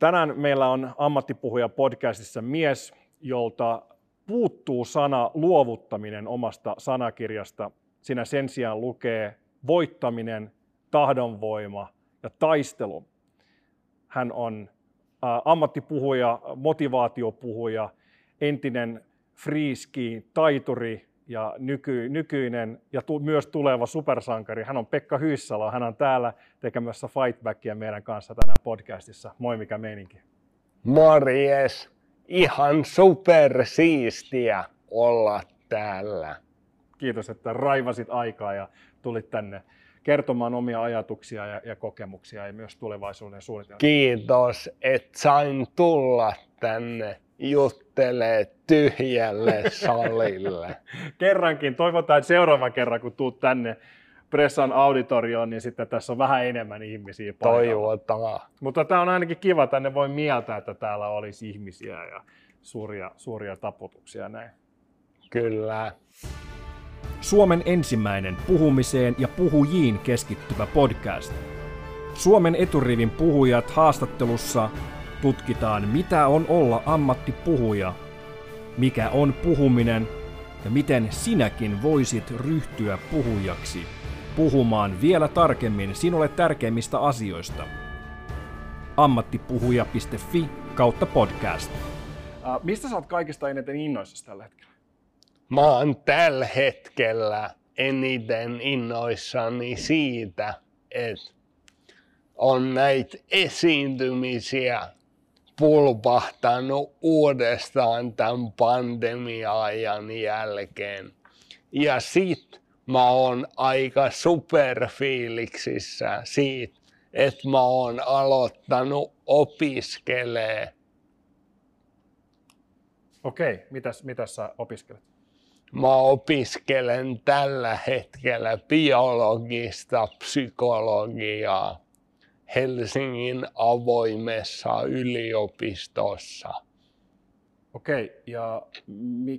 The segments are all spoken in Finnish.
Tänään meillä on ammattipuhuja podcastissa mies, jolta puuttuu sana luovuttaminen omasta sanakirjasta. Siinä sen sijaan lukee voittaminen, tahdonvoima ja taistelu. Hän on ammattipuhuja, motivaatiopuhuja, entinen friiski, taituri ja nyky, nykyinen ja tu, myös tuleva supersankari. Hän on Pekka Hyssalo. Hän on täällä tekemässä fightbackia meidän kanssa tänään podcastissa. Moi, mikä meininki? Morjes! Ihan supersiistiä olla täällä. Kiitos, että raivasit aikaa ja tulit tänne kertomaan omia ajatuksia ja, ja kokemuksia ja myös tulevaisuuden suunnitelmia. Kiitos, että sain tulla tänne juttelee tyhjälle salille. Kerrankin, toivotaan, että seuraava kerran kun tuut tänne Pressan auditorioon, niin sitten tässä on vähän enemmän ihmisiä paikalla. Toivotaan. Mutta tämä on ainakin kiva, tänne voi mieltää, että täällä olisi ihmisiä ja suuria, suuria taputuksia näin. Kyllä. Suomen ensimmäinen puhumiseen ja puhujiin keskittyvä podcast. Suomen eturivin puhujat haastattelussa tutkitaan, mitä on olla ammattipuhuja, mikä on puhuminen ja miten sinäkin voisit ryhtyä puhujaksi puhumaan vielä tarkemmin sinulle tärkeimmistä asioista. ammattipuhuja.fi kautta podcast. Uh, mistä sä oot kaikista eniten innoissasi tällä hetkellä? Mä oon tällä hetkellä eniten innoissani siitä, että on näitä esiintymisiä pulpahtanut uudestaan tämän pandemia-ajan jälkeen. Ja sit mä oon aika superfiiliksissä siitä, että mä oon aloittanut opiskelee. Okei, mitäs, mitäs sä opiskelet? Mä opiskelen tällä hetkellä biologista psykologiaa Helsingin avoimessa yliopistossa. Okei, ja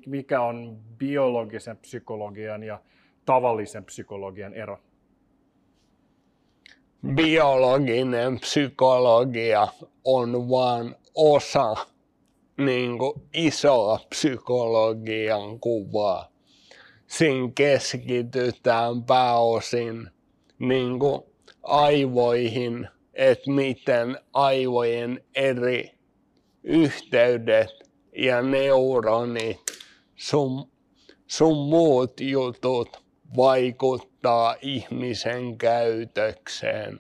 mikä on biologisen psykologian ja tavallisen psykologian ero? Biologinen psykologia on vain osa niin kuin isoa psykologian kuvaa. Siinä keskitytään pääosin niin kuin aivoihin – että miten aivojen eri yhteydet ja neuronit, sun, sun muut jutut vaikuttaa ihmisen käytökseen.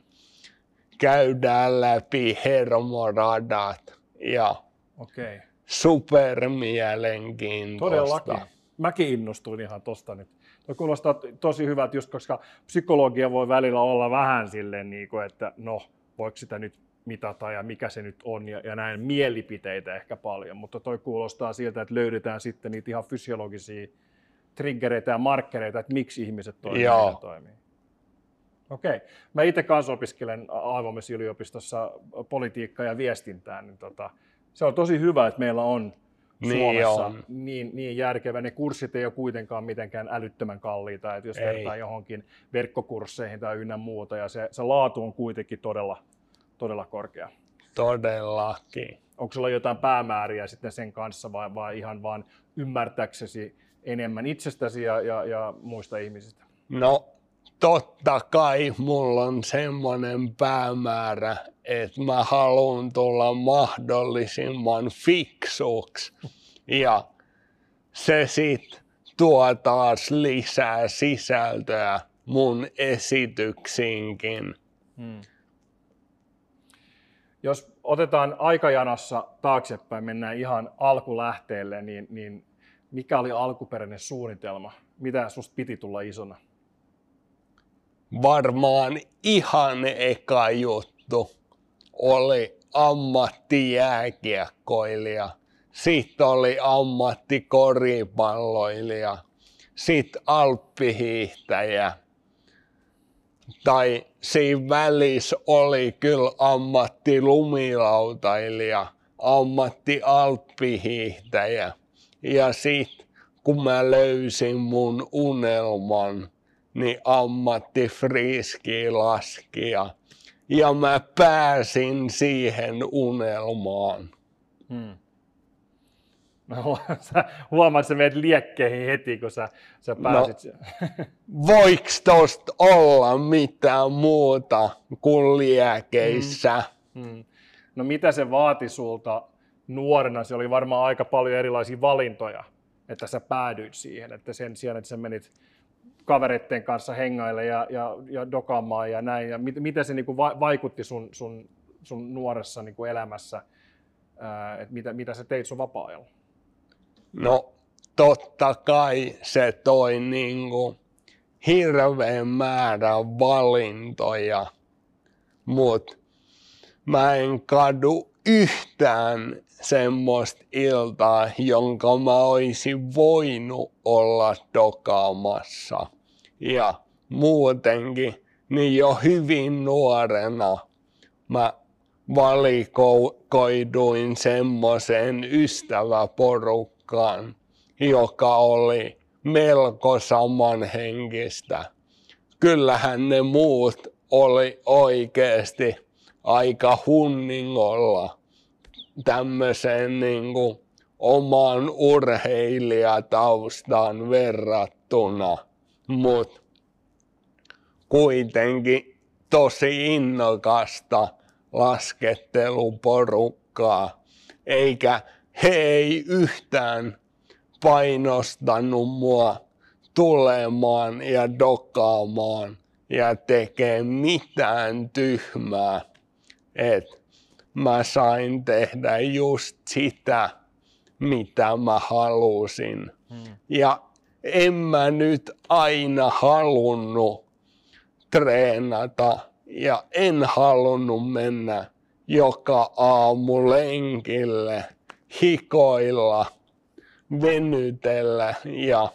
Käydään läpi hermoradat ja okay. supermielenkiintoista. Todellakin. Mäkin innostuin ihan tosta nyt. Tuo kuulostaa tosi hyvältä, just koska psykologia voi välillä olla vähän silleen, niin kuin, että no, voiko sitä nyt mitata ja mikä se nyt on ja, ja näin mielipiteitä ehkä paljon, mutta toi kuulostaa siltä, että löydetään sitten niitä ihan fysiologisia triggereitä ja markkereita, että miksi ihmiset toimii ja toimii. Okei. Okay. Mä itse kanssa opiskelen Aivomessa yliopistossa politiikkaa ja viestintää, niin tota, se on tosi hyvä, että meillä on niin Suomessa on. Niin, niin järkevä. Ne kurssit ei ole kuitenkaan mitenkään älyttömän kalliita, että jos ei. vertaa johonkin verkkokursseihin tai ynnä muuta, ja se, se laatu on kuitenkin todella, todella korkea. Todellakin. Onko sulla jotain päämääriä sitten sen kanssa vai, vai ihan vaan ymmärtäksesi enemmän itsestäsi ja, ja, ja muista ihmisistä? No totta kai mulla on semmoinen päämäärä, että mä haluan tulla mahdollisimman fiksuksi. Ja se sit tuo taas lisää sisältöä mun esityksiinkin. Hmm. Jos otetaan aikajanassa taaksepäin, mennään ihan alkulähteelle, niin, niin mikä oli alkuperäinen suunnitelma? Mitä susta piti tulla isona? Varmaan ihan eka juttu oli ammattijääkiekkoilija. Sitten oli ammattikoripalloilija. Sitten alppihiihtäjä. Tai siinä välissä oli kyllä ammattilumilautailija, ammattialppihiihtäjä. Ja sitten kun mä löysin mun unelman, niin ammattifriiski laskija. ja mä pääsin siihen unelmaan. Hmm. sä huomaat, että sä menet liekkeihin heti, kun sä, sä no, pääsit. No, voiks tosta olla mitään muuta kuin liekeissä? Mm. Mm. No mitä se vaati sulta nuorena? Se oli varmaan aika paljon erilaisia valintoja, että sä päädyit siihen, että sen sijaan, että sä menit kavereiden kanssa hengaille ja, ja, ja dokaamaan ja näin. Ja mit, miten se niin kuin vaikutti sun, sun, sun nuoressa niin kuin elämässä, että mitä, mitä sä teit sun vapaa-ajalla? No totta kai se toi niinku hirveän määrän valintoja, mutta mä en kadu yhtään semmoista iltaa, jonka mä olisin voinut olla dokaamassa. Ja muutenkin, niin jo hyvin nuorena mä valikoiduin semmoiseen ystäväporukkaan, joka oli melko samanhenkistä. Kyllähän ne muut oli oikeasti aika hunningolla tämmöiseen niin kuin omaan urheilijataustaan verrattuna, mutta kuitenkin tosi innokasta lasketteluporukkaa, eikä he ei yhtään painostanut mua tulemaan ja dokaamaan ja tekee mitään tyhmää. Et mä sain tehdä just sitä, mitä mä halusin. Hmm. Ja en mä nyt aina halunnut treenata ja en halunnut mennä joka aamu lenkille – hikoilla, venytellä ja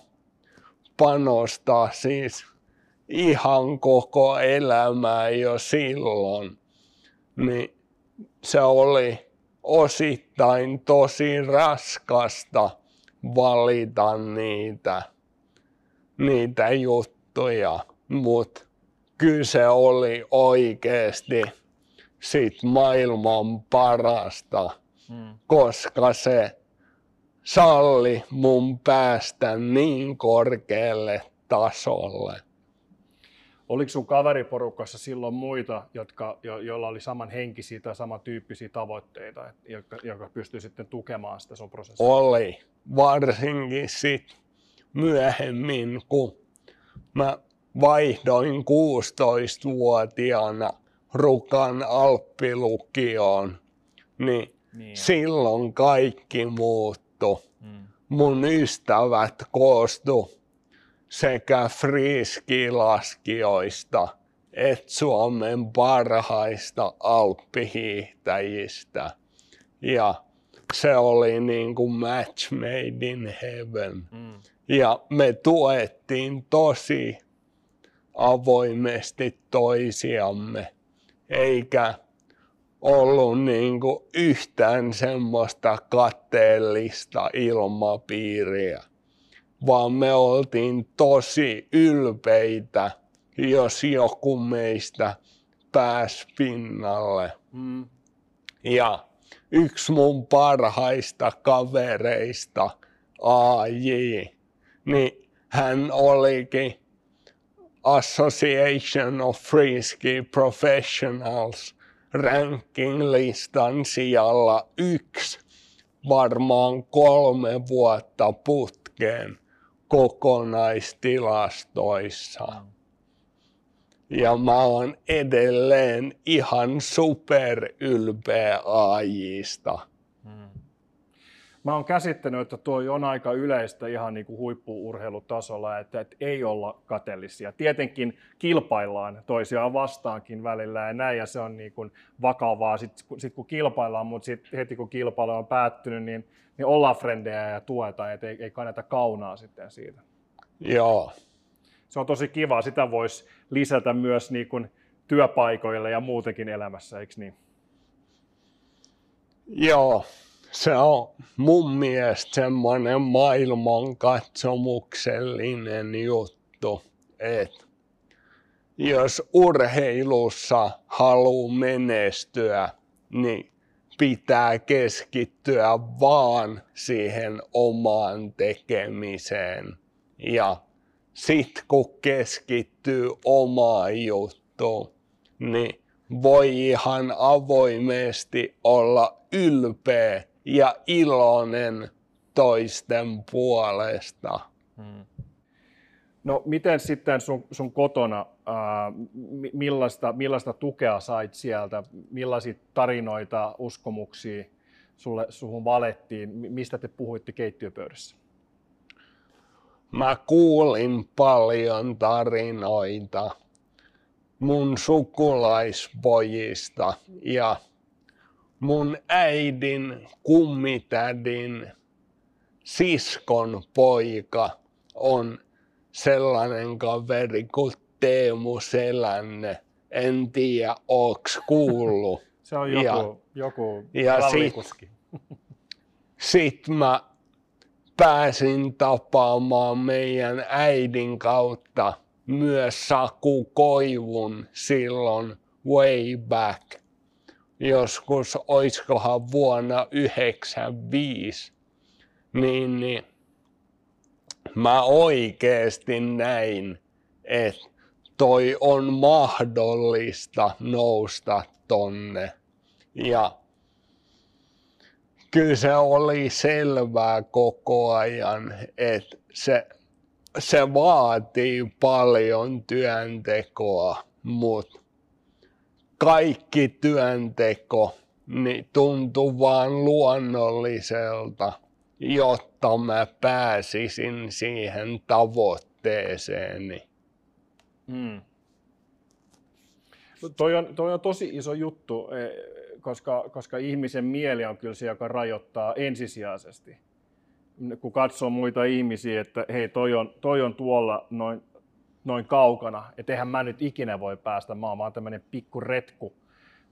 panostaa siis ihan koko elämää jo silloin, niin se oli osittain tosi raskasta valita niitä, niitä juttuja, mutta kyllä se oli oikeasti sit maailman parasta Hmm. koska se salli mun päästä niin korkealle tasolle. Oliko sun kaveriporukassa silloin muita, jotka, jo, joilla oli samanhenkisiä tai samantyyppisiä tavoitteita, jotka, jotka pystyi sitten tukemaan sitä sun prosessia? Oli. Varsinkin sit myöhemmin, kun mä vaihdoin 16-vuotiaana Rukan Alppilukioon, niin niin. Silloin kaikki muuttu. Mm. Mun ystävät koostu sekä friskilaskijoista että Suomen parhaista alppihiihtäjistä. Ja se oli niin kuin match made in heaven. Mm. Ja me tuettiin tosi avoimesti toisiamme, eikä ollut niin kuin yhtään semmoista katteellista ilmapiiriä, vaan me oltiin tosi ylpeitä, jos joku meistä pääsi pinnalle. Mm. Ja yksi mun parhaista kavereista, AJ, niin hän olikin Association of Freeski Professionals ranking-listan sijalla yksi varmaan kolme vuotta putkeen kokonaistilastoissa. Ja mä oon edelleen ihan superylpeä AJista. Mä oon käsittänyt, että tuo on aika yleistä ihan niin kuin huippuurheilutasolla, että, että ei olla kateellisia. Tietenkin kilpaillaan toisiaan vastaankin välillä ja näin, ja se on niin kuin vakavaa sitten sit kun kilpaillaan, mutta sit heti kun kilpailu on päättynyt, niin, niin ollaan frendejä ja tuetaan, että ei, ei kannata kaunaa sitten siitä. Joo. Se on tosi kiva, sitä voisi lisätä myös niin kuin työpaikoille ja muutenkin elämässä, eikö niin? Joo, se on mun mielestä semmoinen maailmankatsomuksellinen juttu, että jos urheilussa haluaa menestyä, niin pitää keskittyä vaan siihen omaan tekemiseen. Ja sit kun keskittyy omaan juttuun, niin voi ihan avoimesti olla ylpeä ja iloinen toisten puolesta. Hmm. No miten sitten sun, sun kotona, ää, millaista, millaista tukea sait sieltä, millaisia tarinoita, uskomuksia sulle, suhun valettiin, mistä te puhuitte keittiöpöydässä? Mä kuulin paljon tarinoita mun sukulaispojista ja mun äidin kummitädin siskon poika on sellainen kaveri kuin Teemu Selänne. En tiedä, onks kuullut. Se on joku, ja, joku ja sit, sit mä pääsin tapaamaan meidän äidin kautta myös Saku Koivun silloin way back. Joskus oiskohan vuonna 95. Niin, niin mä oikeesti näin, että toi on mahdollista nousta tonne. Ja kyllä se oli selvää koko ajan, että se, se vaatii paljon työntekoa, mutta kaikki työnteko niin tuntuu vaan luonnolliselta jotta mä pääsisin siihen tavoitteeseeni. Hmm. Toi on, toi on tosi iso juttu, e, koska, koska ihmisen mieli on kyllä se, joka rajoittaa ensisijaisesti. Kun katsoo muita ihmisiä, että hei, toi on, toi on tuolla noin, noin kaukana, että eihän mä nyt ikinä voi päästä, mä oon vaan tämmöinen pikku retku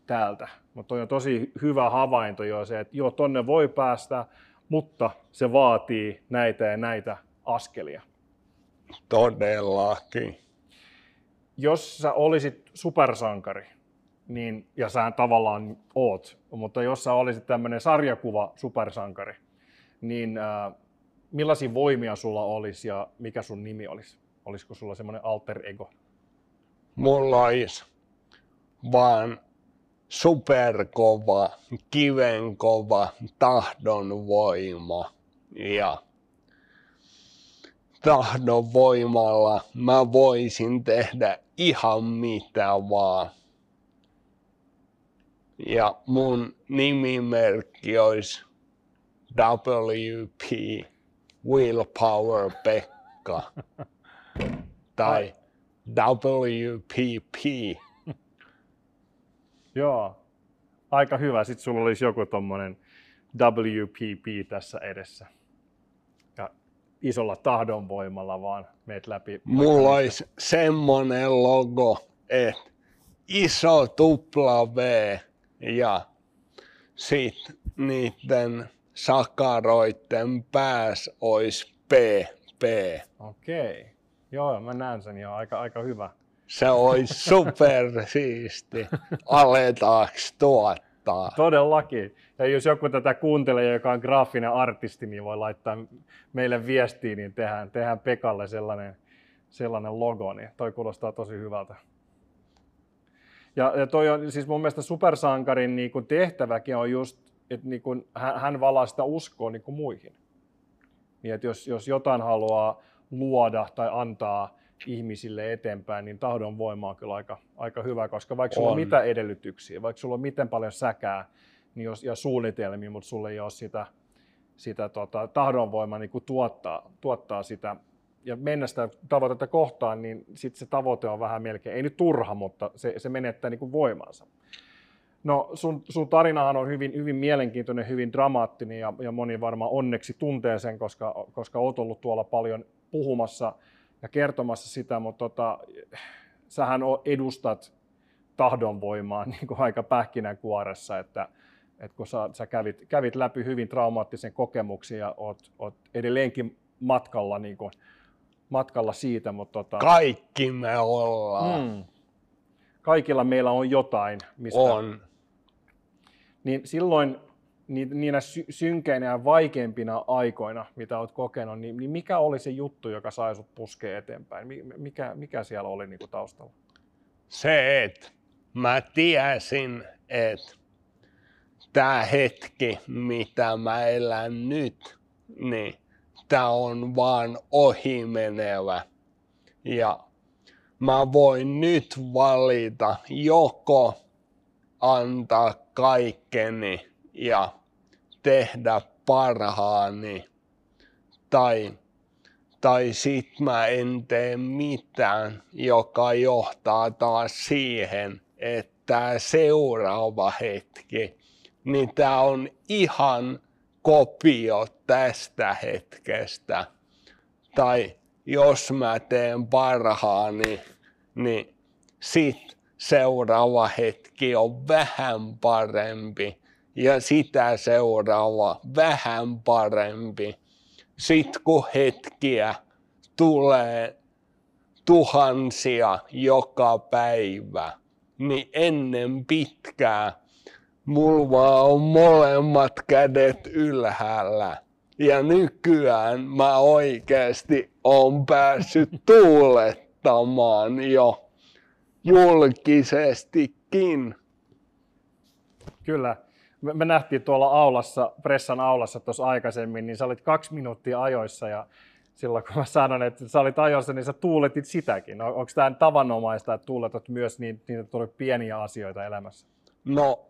täältä. Mutta toi on tosi hyvä havainto jo se, että joo, tonne voi päästä, mutta se vaatii näitä ja näitä askelia. Todellakin. Jos sä olisit supersankari, niin, ja sä tavallaan oot, mutta jos sä olisit tämmöinen sarjakuva supersankari, niin äh, millaisia voimia sulla olisi ja mikä sun nimi olisi? Olisiko sulla semmoinen alter ego? Mulla olisi vaan superkova, kivenkova tahdon voima. Ja tahdon voimalla mä voisin tehdä ihan mitä vaan. Ja mun nimimerkki olisi WP Willpower Pekka tai WPP Joo, aika hyvä. Sitten sulla olisi joku tommonen WPP tässä edessä. Ja isolla tahdonvoimalla vaan meet läpi. Mulla olisi semmonen logo, että iso tupla V ja sitten niiden sakaroiden pääs olisi PP. Okei. Joo, mä näen sen jo. Aika, aika hyvä. Se olisi super siisti. Aletaanko tuottaa? Todellakin. Ja jos joku tätä kuuntelee, joka on graafinen artisti, niin voi laittaa meille viestiä, niin tehdään, tehdään Pekalle sellainen, sellainen logo, niin toi kuulostaa tosi hyvältä. Ja, ja toi on siis mun mielestä supersankarin niin kuin tehtäväkin on just, että niin kuin hän, hän valaa sitä uskoa niin kuin muihin. Niin että jos, jos jotain haluaa luoda tai antaa, ihmisille eteenpäin, niin tahdon voima on kyllä aika, aika hyvä, koska vaikka sulla on mitä edellytyksiä, vaikka sulla on miten paljon säkää niin jos, ja suunnitelmia, mutta sulla ei ole sitä, sitä tota, tahdonvoimaa niin tuottaa, tuottaa sitä ja mennä sitä tavoitetta kohtaan, niin sitten se tavoite on vähän melkein, ei nyt turha, mutta se, se menettää niin kuin voimansa. No sun, sun tarinahan on hyvin, hyvin mielenkiintoinen, hyvin dramaattinen ja, ja moni varmaan onneksi tuntee sen, koska, koska oot ollut tuolla paljon puhumassa ja kertomassa sitä, mutta tota, sähän edustat tahdonvoimaa niin kuin aika pähkinänkuoressa, että, että kun sä, sä kävit, kävit läpi hyvin traumaattisen kokemuksen ja oot, oot edelleenkin matkalla, niin kuin, matkalla siitä. Mutta tota... Kaikki me ollaan. Mm. kaikilla meillä on jotain, mistä... On. Niin silloin niinä synkeinä ja vaikeimpina aikoina, mitä olet kokenut, niin, niin mikä oli se juttu, joka sai sut puskea eteenpäin? Mikä, mikä siellä oli niin kuin taustalla? Se, että mä tiesin, että tämä hetki, mitä mä elän nyt, niin tämä on vaan ohimenevä. Ja mä voin nyt valita joko antaa kaikkeni ja tehdä parhaani tai, tai sit mä en tee mitään, joka johtaa taas siihen, että seuraava hetki, niin tää on ihan kopio tästä hetkestä. Tai jos mä teen parhaani, niin sit seuraava hetki on vähän parempi ja sitä seuraava vähän parempi. Sitten kun hetkiä tulee tuhansia joka päivä, niin ennen pitkää mulla on molemmat kädet ylhäällä. Ja nykyään mä oikeasti on päässyt tuulettamaan jo julkisestikin. Kyllä. Me, me nähtiin tuolla aulassa, pressan aulassa tuossa aikaisemmin, niin sä olit kaksi minuuttia ajoissa ja silloin kun mä sanon, että sä olit ajoissa, niin sä tuuletit sitäkin. Onko tämä tavanomaista, että tuuletat myös niin, niitä tuli pieniä asioita elämässä? No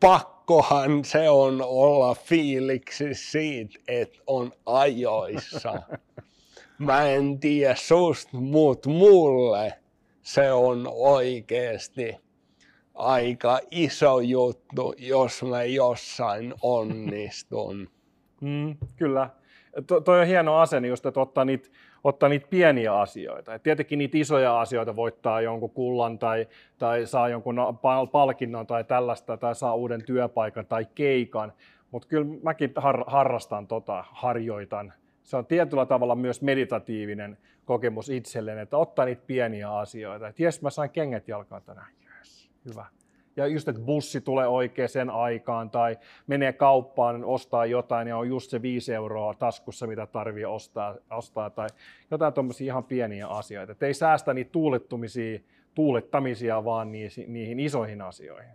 pakkohan se on olla fiiliksi siitä, että on ajoissa. Mä en tiedä susta, mutta mulle se on oikeasti aika iso juttu, jos mä jossain onnistun. Mm, kyllä. To, toi on hieno asenne just, että ottaa niitä, ottaa niitä pieniä asioita. Et tietenkin niitä isoja asioita voittaa jonkun kullan tai, tai saa jonkun palkinnon tai tällaista tai saa uuden työpaikan tai keikan. Mutta kyllä mäkin har, harrastan tota, harjoitan. Se on tietyllä tavalla myös meditatiivinen kokemus itselleen, että ottaa niitä pieniä asioita. Että jes, mä sain kengät jalkaan tänään hyvä. Ja just, että bussi tulee oikeaan aikaan tai menee kauppaan, ostaa jotain ja on just se viisi euroa taskussa, mitä tarvii ostaa, ostaa tai jotain tuommoisia ihan pieniä asioita. Että ei säästä niitä tuulettumisia, tuulettamisia, vaan niihin, niihin isoihin asioihin.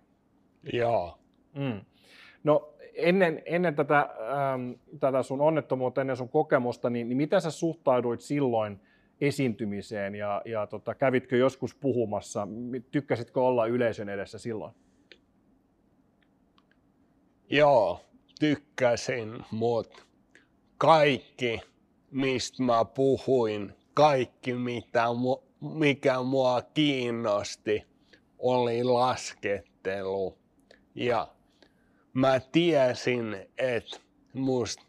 Joo. Mm. No ennen, ennen tätä, ähm, tätä sun onnettomuutta, ennen sun kokemusta, niin, niin miten sä suhtauduit silloin – esiintymiseen ja, ja tota, kävitkö joskus puhumassa? Tykkäsitkö olla yleisön edessä silloin? Joo, tykkäsin, mutta kaikki, mistä mä puhuin, kaikki mitä, mikä mua kiinnosti, oli laskettelu. Ja mä tiesin, että musta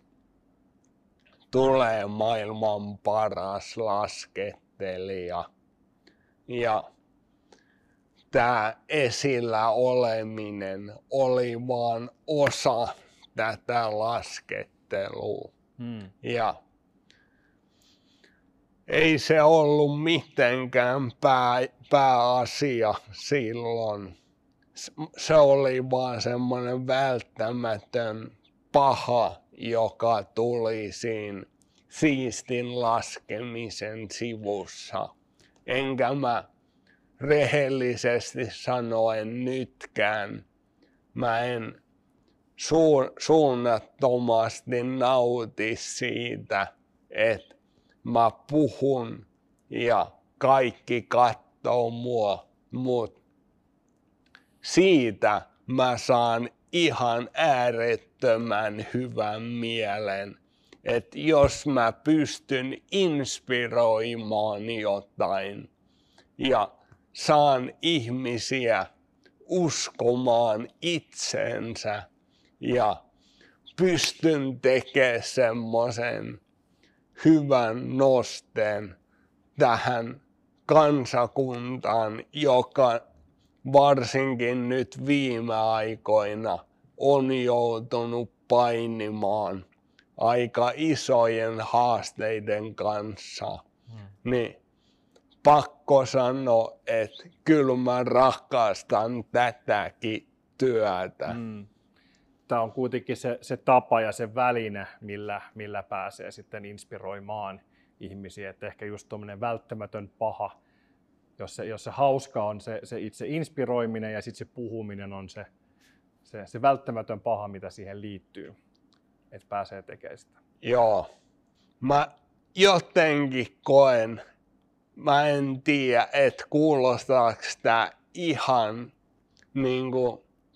tulee maailman paras laskettelija. Ja tämä esillä oleminen oli vain osa tätä laskettelua. Hmm. Ja ei se ollut mitenkään pää, pääasia silloin. Se oli vaan semmoinen välttämätön paha joka tuli siinä siistin laskemisen sivussa. Enkä mä rehellisesti sanoen nytkään, mä en su- suunnattomasti nauti siitä, että mä puhun ja kaikki katsoo mua, mutta siitä mä saan ihan äärettömän hyvän mielen, että jos mä pystyn inspiroimaan jotain ja saan ihmisiä uskomaan itsensä ja pystyn tekemään semmoisen hyvän nosten tähän kansakuntaan, joka varsinkin nyt viime aikoina on joutunut painimaan aika isojen haasteiden kanssa, hmm. niin pakko sanoa, että kyllä mä rakastan tätäkin työtä. Mm. Tämä on kuitenkin se, se tapa ja se väline, millä, millä pääsee sitten inspiroimaan ihmisiä. Että ehkä just tuommoinen välttämätön paha, jos se, jos se hauska on se, se itse inspiroiminen ja sitten se puhuminen on se, se, se välttämätön paha, mitä siihen liittyy, että pääsee tekemään sitä. Joo. Mä jotenkin koen, mä en tiedä, että kuulostaako tämä ihan niin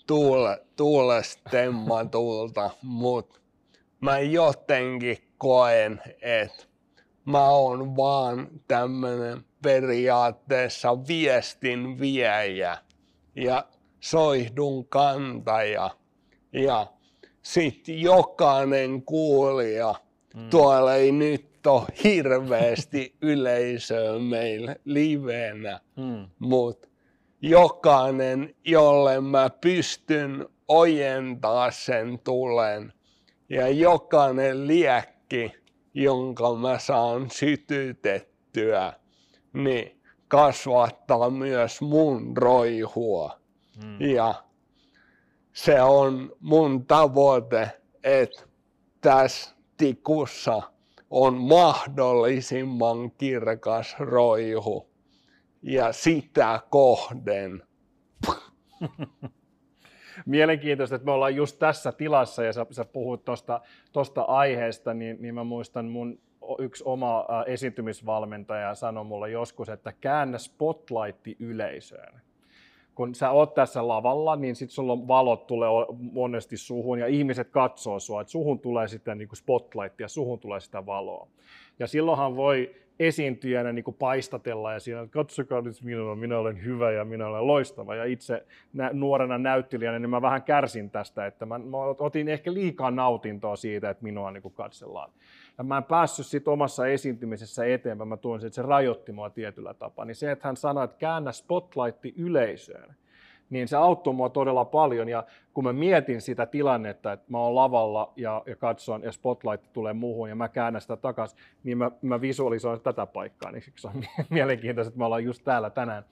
tuule, tuulestemmatulta, mutta mä jotenkin koen, että mä oon vaan tämmönen periaatteessa viestin viejä ja soihdun kantaja. Ja sitten jokainen kuulija, mm. tuolla ei nyt ole hirveästi yleisöä meillä livenä, mm. mutta jokainen, jolle mä pystyn ojentaa sen tulen ja jokainen liekki, jonka mä saan sytytettyä, niin kasvattaa myös mun roihua. Mm. Ja se on mun tavoite, että tässä tikussa on mahdollisimman kirkas roihu. Ja sitä kohden. Mielenkiintoista, että me ollaan just tässä tilassa ja sä, sä puhut tuosta aiheesta, niin, niin mä muistan mun yksi oma esiintymisvalmentaja sanoi mulle joskus, että käännä spotlighti yleisöön. Kun sä oot tässä lavalla, niin sitten sulla valot tulee monesti suhun ja ihmiset katsoo sua, että suhun tulee sitten niin spotlight ja suhun tulee sitä valoa. Ja silloinhan voi esiintyjänä niin kuin paistatella ja siinä, että katsokaa nyt minua, minä olen hyvä ja minä olen loistava. Ja itse nuorena näyttelijänä, niin mä vähän kärsin tästä, että mä otin ehkä liikaa nautintoa siitä, että minua niin kuin katsellaan. Ja mä en päässyt sit omassa esiintymisessä eteenpäin, mä tuin että se rajoitti mua tietyllä tapaa. Niin se, että hän sanoi, että käännä spotlighti yleisöön, niin se auttoi mua todella paljon. Ja kun mä mietin sitä tilannetta, että mä oon lavalla ja, ja katson ja spotlight tulee muuhun ja mä käännän sitä takaisin, niin mä, mä visualisoin tätä paikkaa. Niin siksi on mielenkiintoista, että me ollaan just täällä tänään.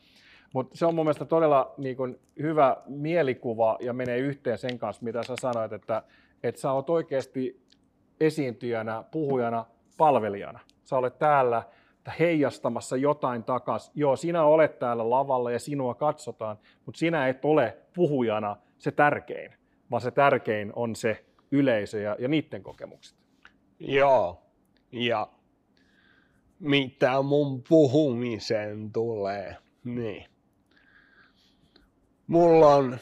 Mutta se on mun mielestä todella niin kun, hyvä mielikuva ja menee yhteen sen kanssa, mitä sä sanoit, että, että sä oot oikeasti esiintyjänä, puhujana, palvelijana. Sä olet täällä heijastamassa jotain takas. Joo, sinä olet täällä lavalla ja sinua katsotaan, mutta sinä et ole puhujana se tärkein, vaan se tärkein on se yleisö ja, ja niiden kokemukset. Joo, ja mitä mun puhumiseen tulee, niin mulla on,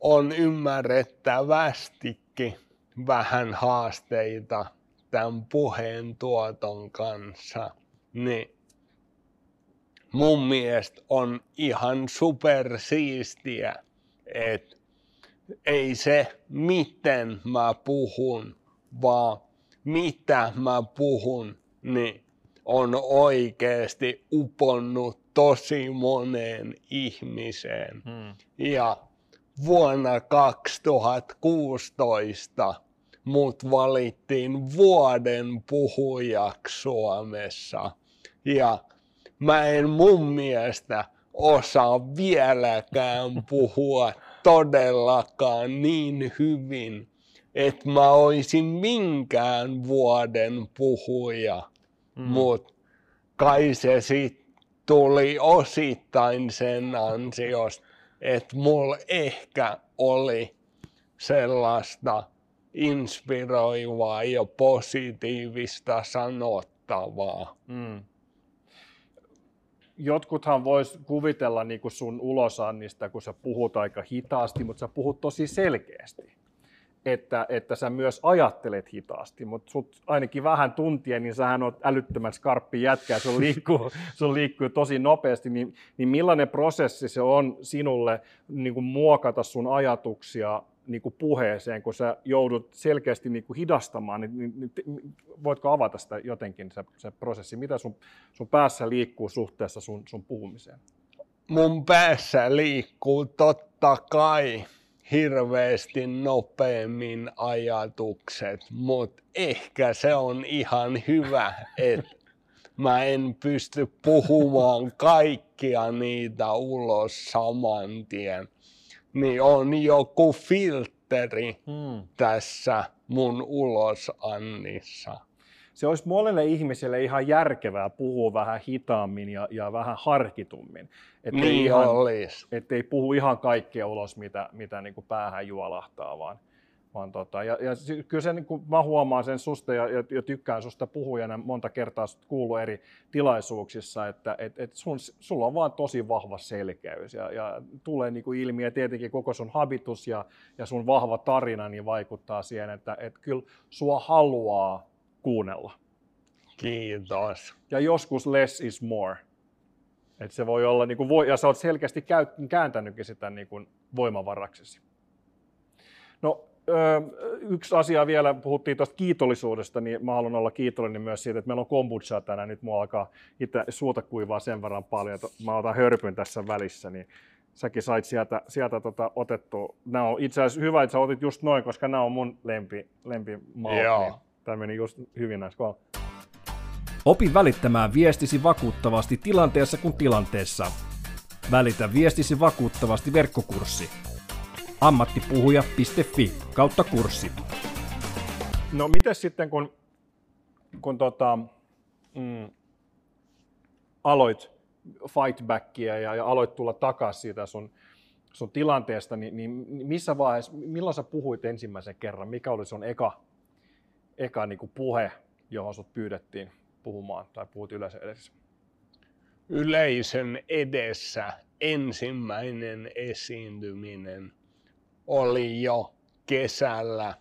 on ymmärrettävästikin vähän haasteita tämän puheen tuoton kanssa – niin mun mielestä on ihan supersiistiä, että ei se miten mä puhun, vaan mitä mä puhun, niin on oikeasti uponnut tosi moneen ihmiseen. Hmm. Ja vuonna 2016 mut valittiin vuoden puhujaksi Suomessa – ja mä en mun mielestä osaa vieläkään puhua todellakaan niin hyvin, että mä olisin minkään vuoden puhuja. Mm. Mutta kai se sitten tuli osittain sen ansiosta, että mulla ehkä oli sellaista inspiroivaa ja positiivista sanottavaa. Mm jotkuthan vois kuvitella niin kuin sun ulosannista, kun sä puhut aika hitaasti, mutta sä puhut tosi selkeästi. Että, että sä myös ajattelet hitaasti, mutta sut ainakin vähän tuntien, niin sähän oot älyttömän skarppi jätkä ja sun liikkuu, sun liikkuu tosi nopeasti, niin, niin millainen prosessi se on sinulle niin kuin muokata sun ajatuksia niin kuin puheeseen, kun sä joudut selkeästi niin kuin hidastamaan, niin, niin, niin voitko avata sitä jotenkin, se, se prosessi, mitä sun, sun päässä liikkuu suhteessa sun, sun puhumiseen? Mun päässä liikkuu totta kai hirveästi nopeammin ajatukset, mutta ehkä se on ihan hyvä, että mä en pysty puhumaan kaikkia niitä ulos saman tien. Niin on joku filteri hmm. tässä mun ulosannissa. Se olisi monelle ihmiselle ihan järkevää puhua vähän hitaammin ja, ja vähän harkitummin. Että niin ihan, olisi. Ettei puhu ihan kaikkea ulos, mitä, mitä niin kuin päähän juolahtaa, vaan, vaan tota, ja, ja kyllä se, niin kuin mä huomaan sen susta ja, ja, ja tykkään susta puhujana monta kertaa kuullut eri tilaisuuksissa, että et, et sun, sulla on vaan tosi vahva selkeys ja, ja tulee niin kuin ilmi ja tietenkin koko sun habitus ja, ja sun vahva tarina niin vaikuttaa siihen, että et kyllä sua haluaa kuunnella. Kiitos. Ja joskus less is more. Et se voi olla, niin kuin, ja sä oot selkeästi kääntänytkin sitä niin kuin voimavaraksesi. No, yksi asia vielä, puhuttiin tuosta kiitollisuudesta, niin mä haluan olla kiitollinen myös siitä, että meillä on kombuchaa tänään. Nyt mua alkaa itse suuta kuivaa sen verran paljon, että mä otan hörpyn tässä välissä, niin säkin sait sieltä, sieltä tota otettua. Nämä on itse asiassa hyvä, että sä otit just noin, koska nämä on mun lempi, lempi Joo. Niin tämä meni just hyvin näissä kohdalla. Opi välittämään viestisi vakuuttavasti tilanteessa kuin tilanteessa. Välitä viestisi vakuuttavasti verkkokurssi ammattipuhuja.fi kautta kurssi. No miten sitten kun, kun tota, mm, aloit fightbackia ja, ja aloit tulla takaisin siitä sun, sun tilanteesta, niin, niin missä vaiheessa, milloin sä puhuit ensimmäisen kerran? Mikä oli sun eka, eka niin kuin puhe, johon sut pyydettiin puhumaan tai puhut yleisön edessä? Yleisön edessä ensimmäinen esiintyminen – oli jo kesällä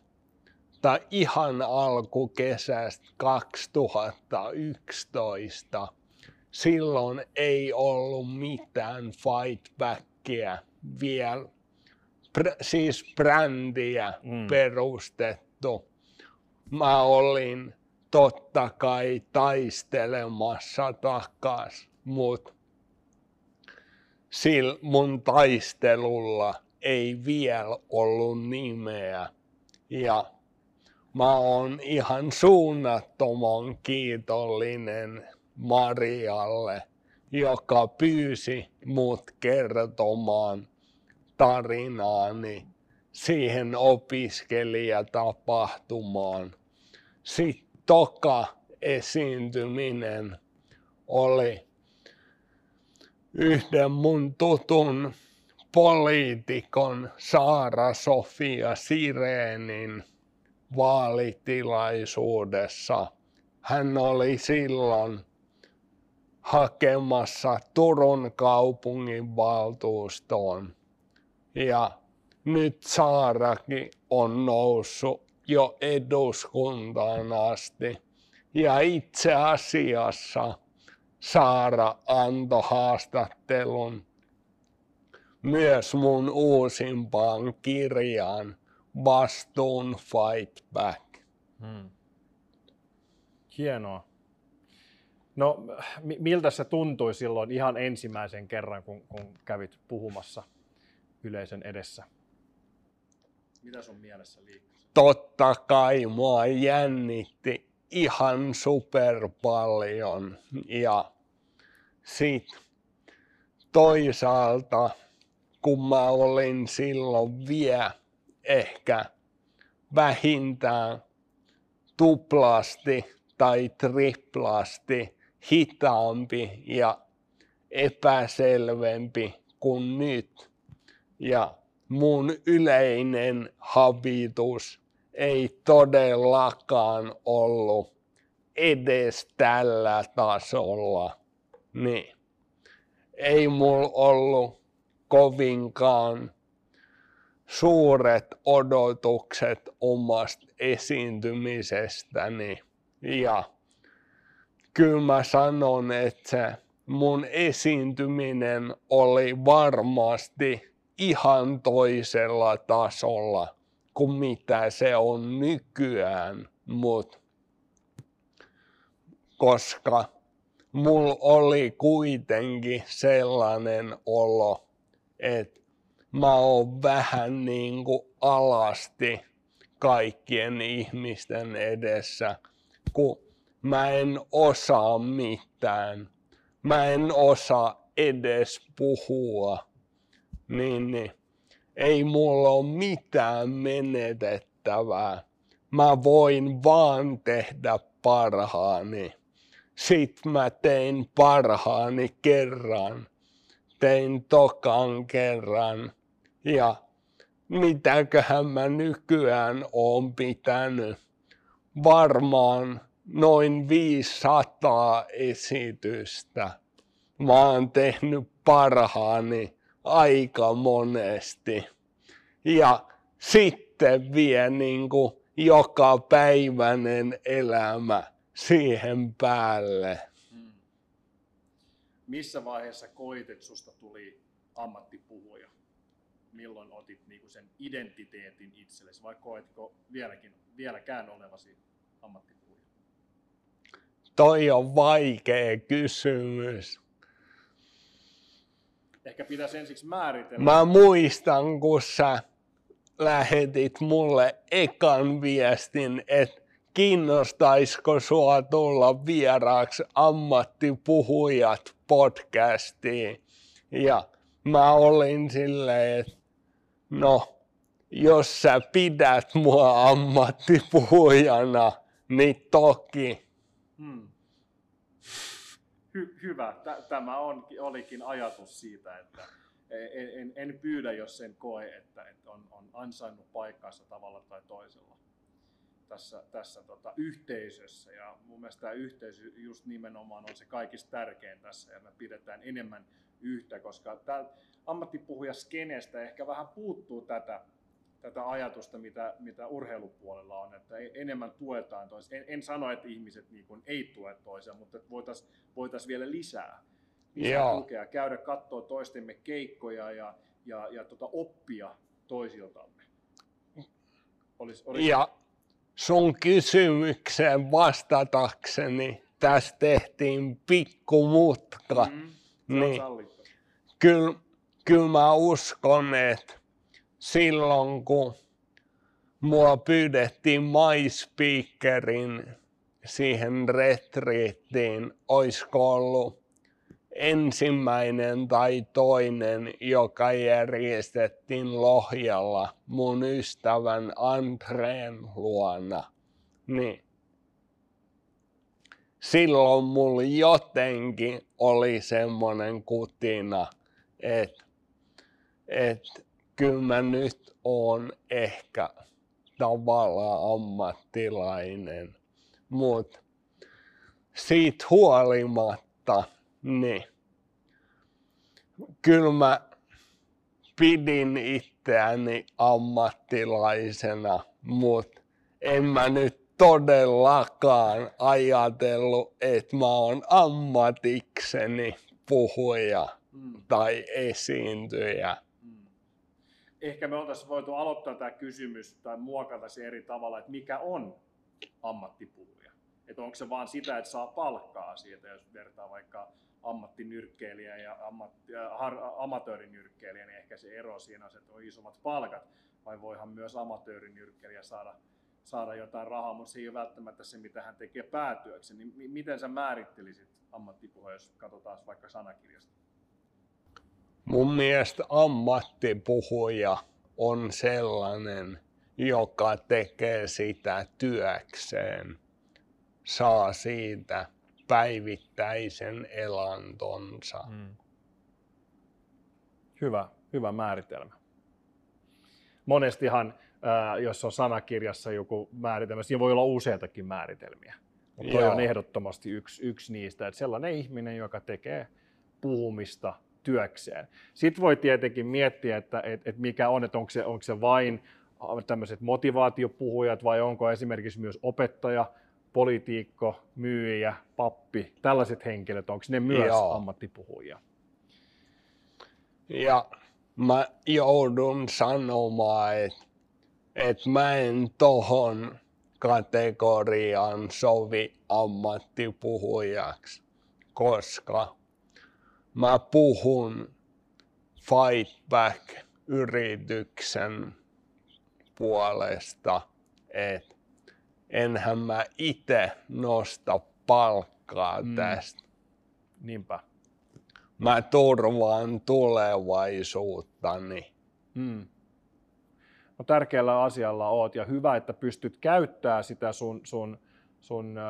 tai ihan alkukesästä 2011. Silloin ei ollut mitään fightbackia vielä, Pr- siis brändiä mm. perustettu. Mä olin totta kai taistelemassa takas, mutta sillä mun taistelulla ei vielä ollut nimeä. Ja mä oon ihan suunnattoman kiitollinen Marialle, joka pyysi mut kertomaan tarinaani siihen opiskelijatapahtumaan. Sitten toka esiintyminen oli yhden mun tutun poliitikon Saara Sofia Sireenin vaalitilaisuudessa. Hän oli silloin hakemassa Turun kaupungin valtuustoon. Ja nyt Saarakin on noussut jo eduskuntaan asti. Ja itse asiassa Saara antoi haastattelun myös mun uusimpaan kirjaan Vastuun Fight Back. Hmm. Hienoa. No, miltä se tuntui silloin ihan ensimmäisen kerran, kun, kun kävit puhumassa yleisön edessä? Mitä sun mielessä liikkuu? Totta kai mua jännitti ihan super paljon. Ja sit toisaalta kun mä olin silloin vielä ehkä vähintään tuplasti tai triplasti hitaampi ja epäselvempi kuin nyt. Ja mun yleinen habitus ei todellakaan ollut edes tällä tasolla. Niin. Ei mulla ollut kovinkaan suuret odotukset omasta esiintymisestäni. Ja kyllä mä sanon, että se mun esiintyminen oli varmasti ihan toisella tasolla kuin mitä se on nykyään, mutta koska mulla oli kuitenkin sellainen olo, että mä oon vähän niin kuin alasti kaikkien ihmisten edessä, kun mä en osaa mitään. Mä en osaa edes puhua. Niin, niin ei mulla ole mitään menetettävää. Mä voin vaan tehdä parhaani. Sitten mä tein parhaani kerran. Tein tokan kerran. Ja mitäköhän mä nykyään oon pitänyt. Varmaan noin 500 esitystä. Mä oon tehnyt parhaani aika monesti. Ja sitten vie niin joka päiväinen elämä siihen päälle. Missä vaiheessa koit, että susta tuli ammattipuhuja? Milloin otit niinku sen identiteetin itsellesi vai koetko vieläkin, vieläkään olevasi ammattipuhuja? Toi on vaikea kysymys. Ehkä pitäisi ensiksi määritellä. Mä muistan, kun sä lähetit mulle ekan viestin, että kiinnostaisiko sua tulla vieraaksi ammattipuhujat podcastiin. Ja mä olin silleen, että no, jos sä pidät mua ammattipuhujana, niin toki. Hmm. Hy- hyvä. Tämä on, olikin ajatus siitä, että en, en, en pyydä, jos sen koe, että, että on, on ansainnut paikkansa tavalla tai toisella tässä, tässä tota, yhteisössä. Ja mun mielestä tämä yhteisö just nimenomaan on se kaikista tärkein tässä ja me pidetään enemmän yhtä, koska tämä ammattipuhuja skenestä ehkä vähän puuttuu tätä, tätä ajatusta, mitä, mitä urheilupuolella on, että enemmän tuetaan toisia. En, en sano, että ihmiset niin kuin ei tue toisia, mutta voitaisiin voitais vielä lisää, lisää tukea, käydä katsoa toistemme keikkoja ja, ja, ja tota, oppia toisiltamme. Olis, olis... Ja sun kysymykseen vastatakseni tässä tehtiin pikku mutka. Mm, niin, kyllä, kyllä mä uskon, että silloin kun mua pyydettiin MySpeakerin siihen retriittiin, olisiko ollut ensimmäinen tai toinen, joka järjestettiin Lohjalla mun ystävän Andreen luona, niin. Silloin mulla jotenkin oli semmoinen kutina, että et, kyllä mä nyt oon ehkä tavallaan ammattilainen, mutta siitä huolimatta, niin kyllä mä pidin itseäni ammattilaisena, mutta en mä nyt todellakaan ajatellut, että mä oon ammatikseni puhuja mm. tai esiintyjä. Mm. Ehkä me oltaisiin voitu aloittaa tämä kysymys tai muokata se eri tavalla, että mikä on ammattipuhuja? Että onko se vaan sitä, että saa palkkaa siitä, jos vertaa vaikka ammattinyrkkeilijä ja amatöörinyrkkeilijä, niin ehkä se ero siinä on se, että on isommat palkat, vai voihan myös amatöörinyrkkeilijä saada, saada jotain rahaa, mutta se ei ole välttämättä se, mitä hän tekee päätyöksi. Niin miten sä määrittelisit ammattipuhua, jos katsotaan vaikka sanakirjasta? Mun mielestä ammattipuhuja on sellainen, joka tekee sitä työkseen, saa siitä päivittäisen elantonsa. Mm. Hyvä, hyvä määritelmä. Monestihan, äh, jos on sanakirjassa joku määritelmä, siinä voi olla useitakin määritelmiä. Mutta on ehdottomasti yksi, yksi niistä, että sellainen ihminen, joka tekee puhumista työkseen. Sitten voi tietenkin miettiä, että, että, että mikä on, että onko se, onko se vain tämmöiset motivaatiopuhujat vai onko esimerkiksi myös opettaja, politiikko, myyjä, pappi, tällaiset henkilöt, onko ne myös Joo. ammattipuhujia? Ja mä joudun sanomaan, että, että mä en tohon kategoriaan sovi ammattipuhujaksi, koska mä puhun Fight Back-yrityksen puolesta, että enhän mä itse nosta palkkaa Mm. tästä. Niinpä. Mä turvaan tulevaisuuttani. Mm. No, tärkeällä asialla oot ja hyvä, että pystyt käyttää sitä sun, sun, sun äh,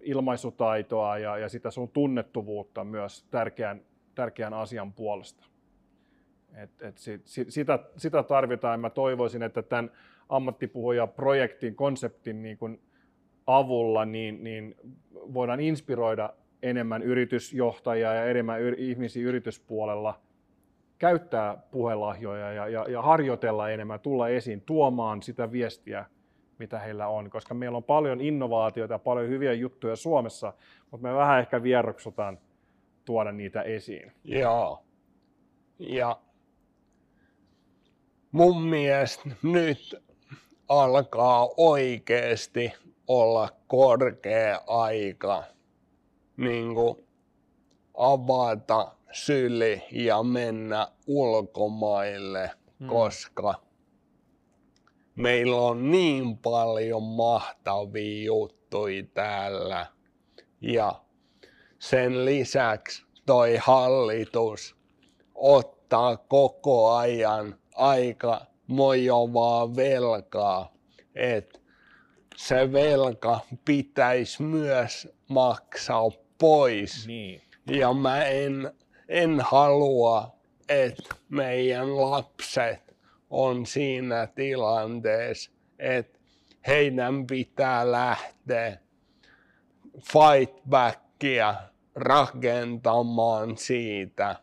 ilmaisutaitoa ja, ja sitä sun tunnettuvuutta myös tärkeän, tärkeän asian puolesta. Et, et sit, sit, sitä, sitä tarvitaan ja mä toivoisin, että tämän ammattipuhuja-projektin, konseptin niin kun avulla niin, niin voidaan inspiroida enemmän yritysjohtajia ja enemmän yr, ihmisiä yrityspuolella käyttää puhelahjoja ja, ja, ja harjoitella enemmän, tulla esiin, tuomaan sitä viestiä, mitä heillä on, koska meillä on paljon innovaatioita ja paljon hyviä juttuja Suomessa, mutta me vähän ehkä vieroksutaan tuoda niitä esiin. Joo. Ja mun mielestä nyt alkaa oikeasti olla korkea aika niin kuin avata syli ja mennä ulkomaille, Mm. koska meillä on niin paljon mahtavia juttuja täällä. Ja sen lisäksi toi hallitus ottaa koko ajan aika mojovaa velkaa, että se velka pitäisi myös maksaa pois. Niin. Ja mä en, en halua, että meidän lapset on siinä tilanteessa, että heidän pitää lähteä fight backia rakentamaan siitä,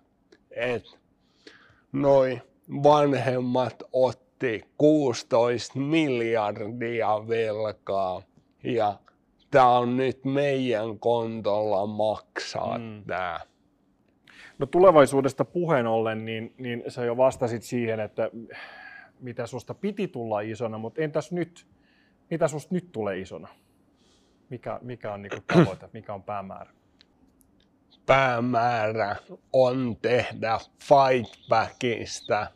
että noi vanhemmat otti 16 miljardia velkaa ja tämä on nyt meidän kontolla maksaa Mm. tämä. No tulevaisuudesta puheen ollen, niin, niin sä jo vastasit siihen, että mitä susta piti tulla isona, mutta entäs nyt? Mitä susta nyt tulee isona? Mikä, mikä on niinku tavoite, mikä on päämäärä? Päämäärä on tehdä fightbackista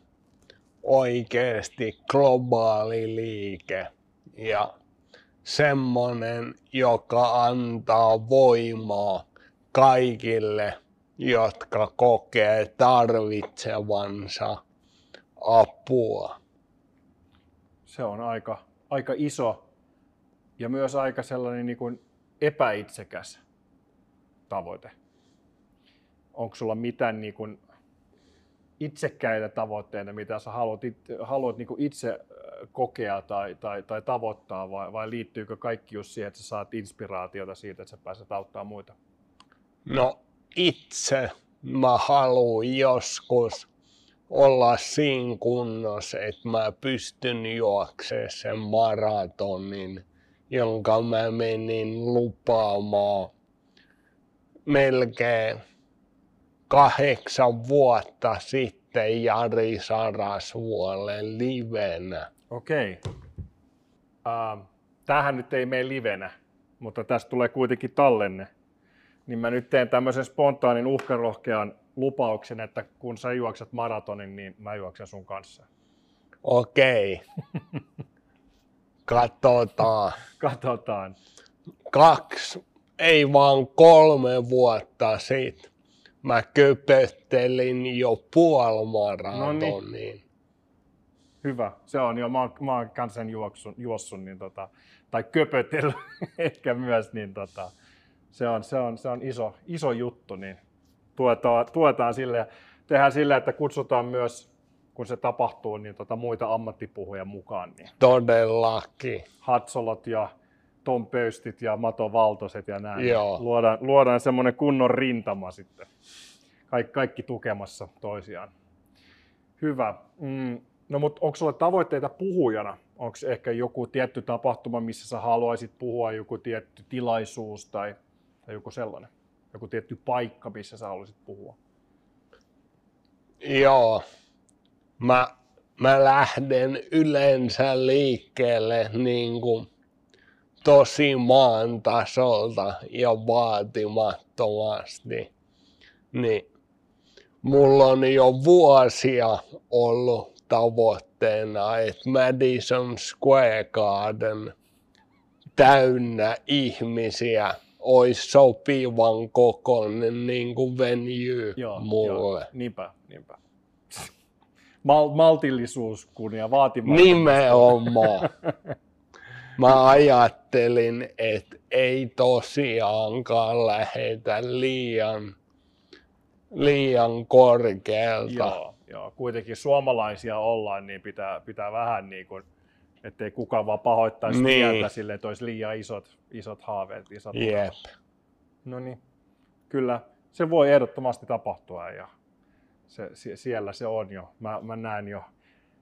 oikeasti globaali liike ja semmonen, joka antaa voimaa kaikille, jotka kokee tarvitsevansa apua. Se on aika, aika iso ja myös aika sellainen niin kuin epäitsekäs tavoite. Onko sulla mitään niin kuin itsekkäitä tavoitteita, mitä sä haluat, it- haluat niin kuin itse kokea tai, tai, tai tavoittaa, vai, vai liittyykö kaikki just siihen, että sä saat inspiraatiota siitä, että sä pääset auttamaan muita? No itse mä haluan joskus olla siinä kunnossa, että mä pystyn juoksemaan sen maratonin, jonka mä menin lupaamaan melkein kahdeksan vuotta sitten Jari Sarasvuolle livenä. Okei. Uh, tämähän nyt ei mene livenä, mutta tästä tulee kuitenkin tallenne. Niin mä nyt teen tämmöisen spontaanin uhkarohkean lupauksen, että kun sä juokset maratonin, niin mä juoksen sun kanssa. Okei. Katsotaan. Katsotaan. kaksi, ei vaan kolme vuotta sitten mä köpöttelin jo puolimaratonin. Hyvä. Se on jo, mä oon, mä oon kanssa sen juoksun, juossut, niin tota, tai köpötellyt ehkä myös, niin tota, se on, se on, se on iso, iso juttu, niin tuetaan, tuetaan sille ja tehdään sille, että kutsutaan myös, kun se tapahtuu, niin tota, muita ammattipuhuja mukaan, niin Todellakin. Hatsolot ja Tom Pöystit ja Mato Valtoset ja näin. Joo. Luodaan, luodaan semmoinen kunnon rintama sitten. Kaikki, kaikki tukemassa toisiaan. Hyvä. Mm, no mutta onko sulla tavoitteita puhujana? Onko ehkä joku tietty tapahtuma, missä sä haluaisit puhua, joku tietty tilaisuus tai, tai joku sellainen? Joku tietty paikka, missä sä haluaisit puhua? Joo. Mä, mä lähden yleensä liikkeelle niin kuin tosi maan tasolta ja vaatimattomasti. Niin mulla on jo vuosia ollut tavoitteena, että Madison Square Garden täynnä ihmisiä olisi sopivan kokoinen niin kuin venue Joo, mulle. Joo, niinpä, niinpä. Mal- maltillisuus, kunnia, vaatimattomuus. Nimenomaan. Mä ajattelin, että ei tosiaankaan lähetä liian, liian korkealta. Joo, joo, kuitenkin suomalaisia ollaan, niin pitää, pitää vähän niin kuin, ettei kukaan vaan pahoittaisi Niin. mieltä sille, että olisi liian isot, isot haaveet, isot Jep. No niin, kyllä se voi ehdottomasti tapahtua ja se, sie- siellä se on jo. Mä, mä näen jo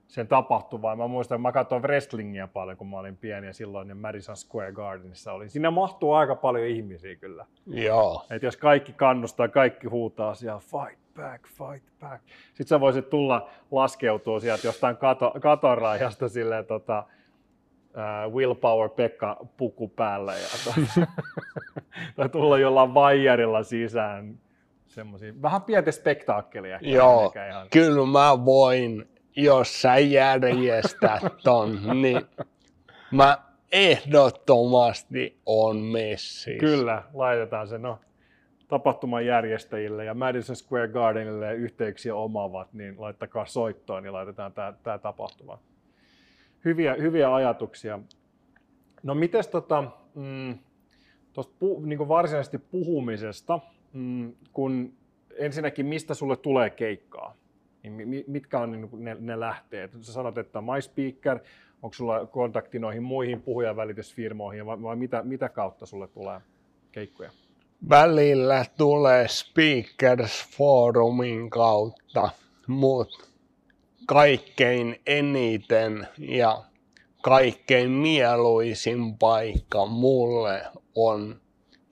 sen tapahtuvan. Mä muistan, mä katsoin wrestlingiä paljon, kun mä olin pieni ja silloin ja Madison Square Gardenissa oli. Siinä mahtuu aika paljon ihmisiä kyllä. Joo. Et jos kaikki kannustaa, kaikki huutaa siellä fight back, fight back. Sitten sä voisit tulla laskeutua sieltä jostain kato, katorajasta silleen tota, uh, Willpower Pekka puku päällä ja, tai tulla jollain vaijarilla sisään. Semmosia, vähän pientä spektaakkelia. Joo, Ihan, kyllä mä voin, jos sä järjestät ton, niin mä ehdottomasti on messissä. kyllä, laitetaan se. No, tapahtuman järjestäjille ja Madison Square Gardenille yhteyksiä omaavat, niin laittakaa soittoon, niin laitetaan tämä tapahtuma. Hyviä, hyviä ajatuksia. No mites tota, mm, tosta pu, niin varsinaisesti puhumisesta, mm, kun ensinnäkin mistä sulle tulee keikkaa? Niin mi- mitkä on niin ne, ne lähteet? Sä sanot, että my speaker, onko sulla kontakti noihin muihin puhujanvälitysfirmoihin vai, vai mitä, mitä kautta sulle tulee keikkoja? Välillä tulee Speakers Forumin kautta, mutta kaikkein eniten ja kaikkein mieluisin paikka mulle on,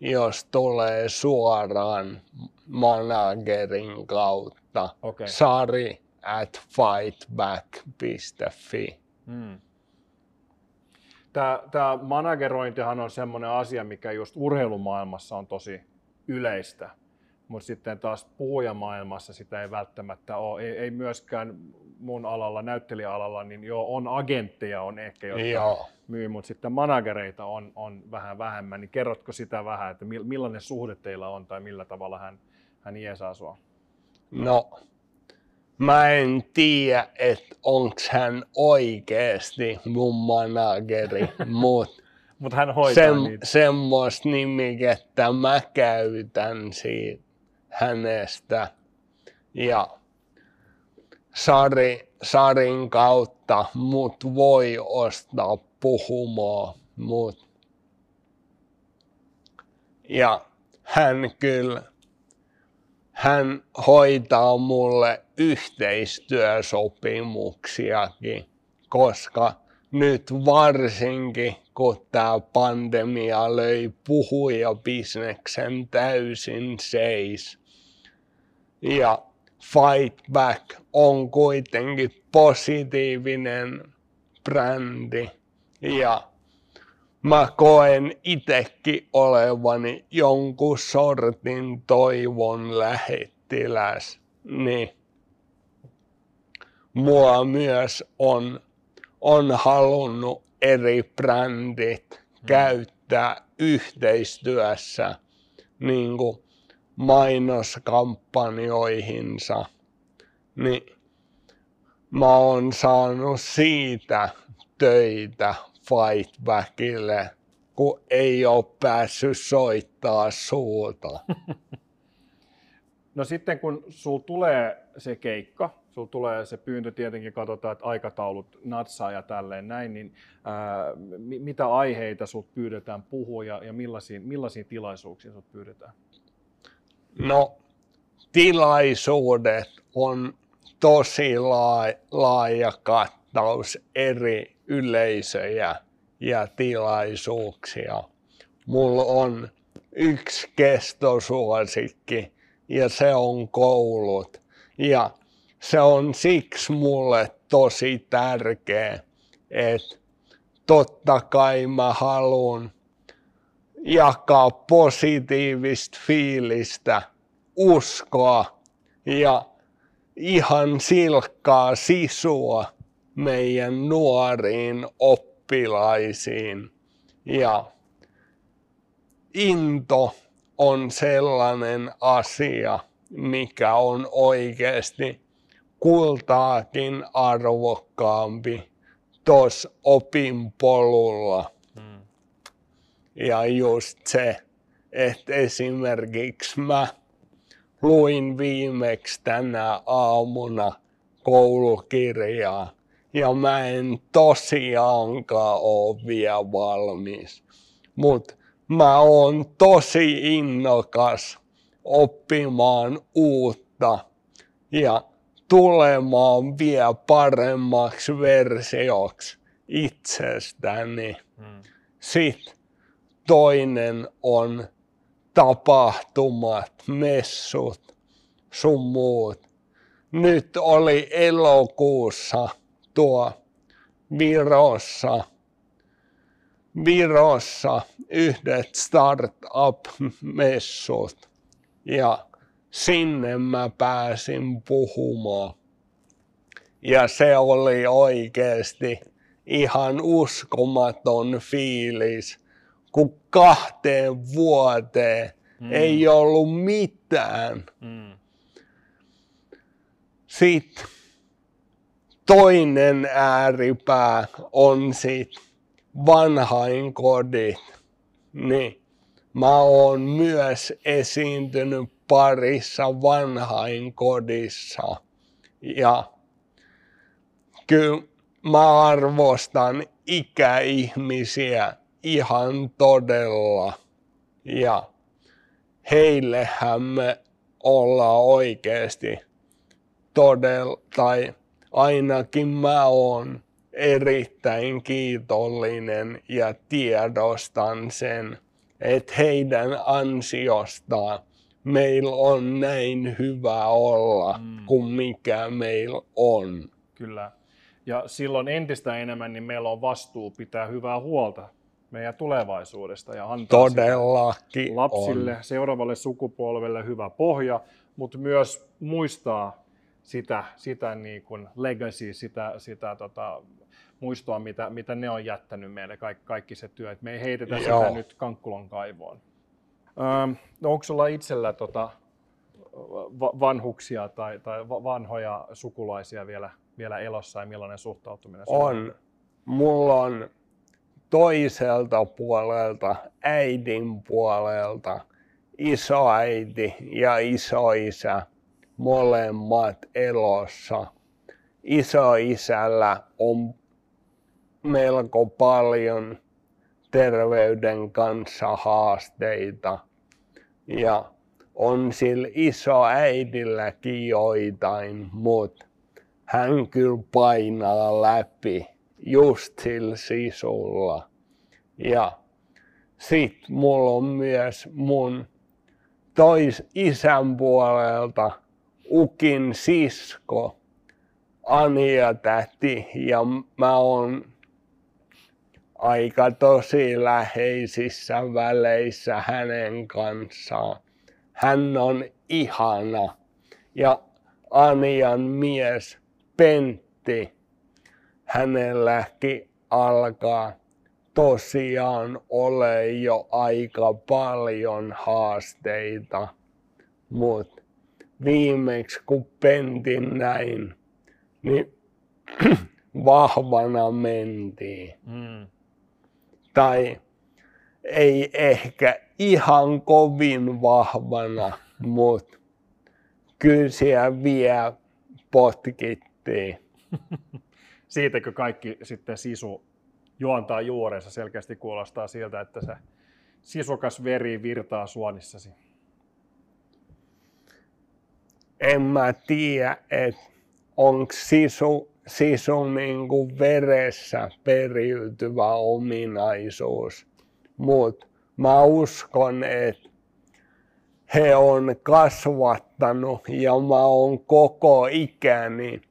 jos tulee suoraan managerin kautta. Okei. Sari at fightback.fi. Hmm. Tämä, tämä managerointihan on semmoinen asia, mikä just urheilumaailmassa on tosi yleistä, mutta sitten taas puhujamaailmassa sitä ei välttämättä ole. Ei, ei myöskään mun alalla, näyttelijäalalla, niin joo, on agentteja on ehkä, jotka Joo. myy, mutta sitten managereita on, on vähän vähemmän. Niin kerrotko sitä vähän, että mil- millainen suhde teillä on tai millä tavalla hän, hän jeesaa sua? No, mä en tiedä, että onks hän oikeesti mun manageri, mutta Mutta hän hoitaa Sem, niitä. semmoista nimikettä mä käytän siitä hänestä. Ja Sari, Sarin kautta mut voi ostaa puhumaan, mut ja hän kyllä, hän hoitaa mulle yhteistyösopimuksiakin, koska nyt varsinkin, kun tämä pandemia löi puhujabisneksen täysin seis. Ja Fight Back on kuitenkin positiivinen brändi. Ja mä koen itekin olevani jonkun sortin toivon lähettiläs. Niin mua myös on on halunnut eri brändit käyttää yhteistyössä niin kuin mainoskampanjoihinsa, niin mä oon saanut siitä töitä Fightbackille, kun ei ole päässyt soittaa suuta. No sitten kun sul tulee se keikka, sul tulee se pyyntö, tietenkin katsotaan, että aikataulut natsaa ja tälleen näin, niin ää, mi- mitä aiheita sut pyydetään puhua ja, ja millaisiin, millaisiin tilaisuuksiin sut pyydetään? No, tilaisuudet on tosi laaja, laaja kattaus eri yleisöjä ja tilaisuuksia. Mulla on yksi kestosuosikki ja se on koulut. Ja se on siksi mulle tosi tärkeä, että totta kai mä haluan jakaa positiivista fiilistä, uskoa ja ihan silkkaa sisua meidän nuoriin oppilaisiin. Ja into on sellainen asia, mikä on oikeasti kultaakin arvokkaampi tuossa opinpolulla. Hmm. Ja just se, että esimerkiksi mä luin viimeksi tänä aamuna koulukirjaa ja mä en tosiaankaan ole vielä valmis. Mutta mä oon tosi innokas oppimaan uutta ja tulemaan vielä paremmaksi versioksi itsestäni. Hmm. Sitten toinen on tapahtumat, messut, sun muut. Nyt oli elokuussa tuo Virossa, Virossa yhdet startup-messut ja sinne mä pääsin puhumaan. Ja se oli oikeasti ihan uskomaton fiilis, kun kahteen vuoteen mm. ei ollut mitään. Mm. Sitten toinen ääripää on sit vanhainkodit. Niin mä oon myös esiintynyt parissa vanhainkodissa. Ja kyllä mä arvostan ikäihmisiä ihan todella. Ja heillehän me ollaan oikeasti todella, tai ainakin mä oon erittäin kiitollinen ja tiedostan sen, että heidän ansiostaan meillä on näin hyvä olla mm. kuin mikä meillä on. Kyllä. Ja silloin entistä enemmän niin meillä on vastuu pitää hyvää huolta meidän tulevaisuudesta ja antaa Todellakin lapsille, on. seuraavalle sukupolvelle hyvä pohja, mutta myös muistaa sitä, sitä niin kuin legacy, sitä, sitä tota, muistoa, mitä, mitä ne on jättänyt meille, kaikki, kaikki se työ. Et me ei heitetä Joo. sitä nyt Kankkulon kaivoon. Öö, no onko sulla itsellä tota, vanhuksia tai, tai vanhoja sukulaisia vielä, vielä elossa ja millainen suhtautuminen on? On. Mulla on toiselta puolelta, äidin puolelta, isoäiti ja isoisä molemmat elossa. Isoisällä on melko paljon terveyden kanssa haasteita ja on sillä isoäidilläkin joitain, mutta hän kyllä painaa läpi just sillä sisulla. Ja sit mulla on myös mun tois isän puolelta Ukin sisko, Ania täti ja mä oon aika tosi läheisissä väleissä hänen kanssaan. Hän on ihana. Ja Anian mies Pentti, hänelläkin alkaa tosiaan ole jo aika paljon haasteita, mutta viimeksi kun pentin näin, niin vahvana mentiin. Mm. Tai ei ehkä ihan kovin vahvana, mutta kyllä siellä vielä potkittiin. Siitäkö kaikki sitten sisu juontaa juorensa selkeästi kuulostaa siltä, että se sisukas veri virtaa suonissasi? En tiedä, että onko sisu, sisu niin veressä periytyvä ominaisuus. Mutta mä uskon, että he on kasvattanut ja mä oon koko ikäni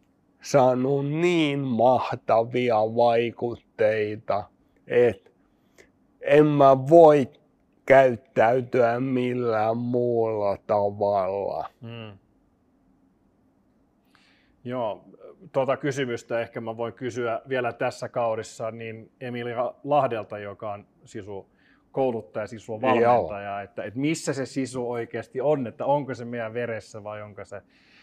saanut niin mahtavia vaikutteita, että en mä voi käyttäytyä millään muulla tavalla. Mm. Joo, tuota kysymystä ehkä mä voin kysyä vielä tässä kaudessa niin Emilia Lahdelta, joka on sisu kouluttaja, sisu valmentaja, että, että missä se sisu oikeasti on, että onko se meidän veressä vai onko se...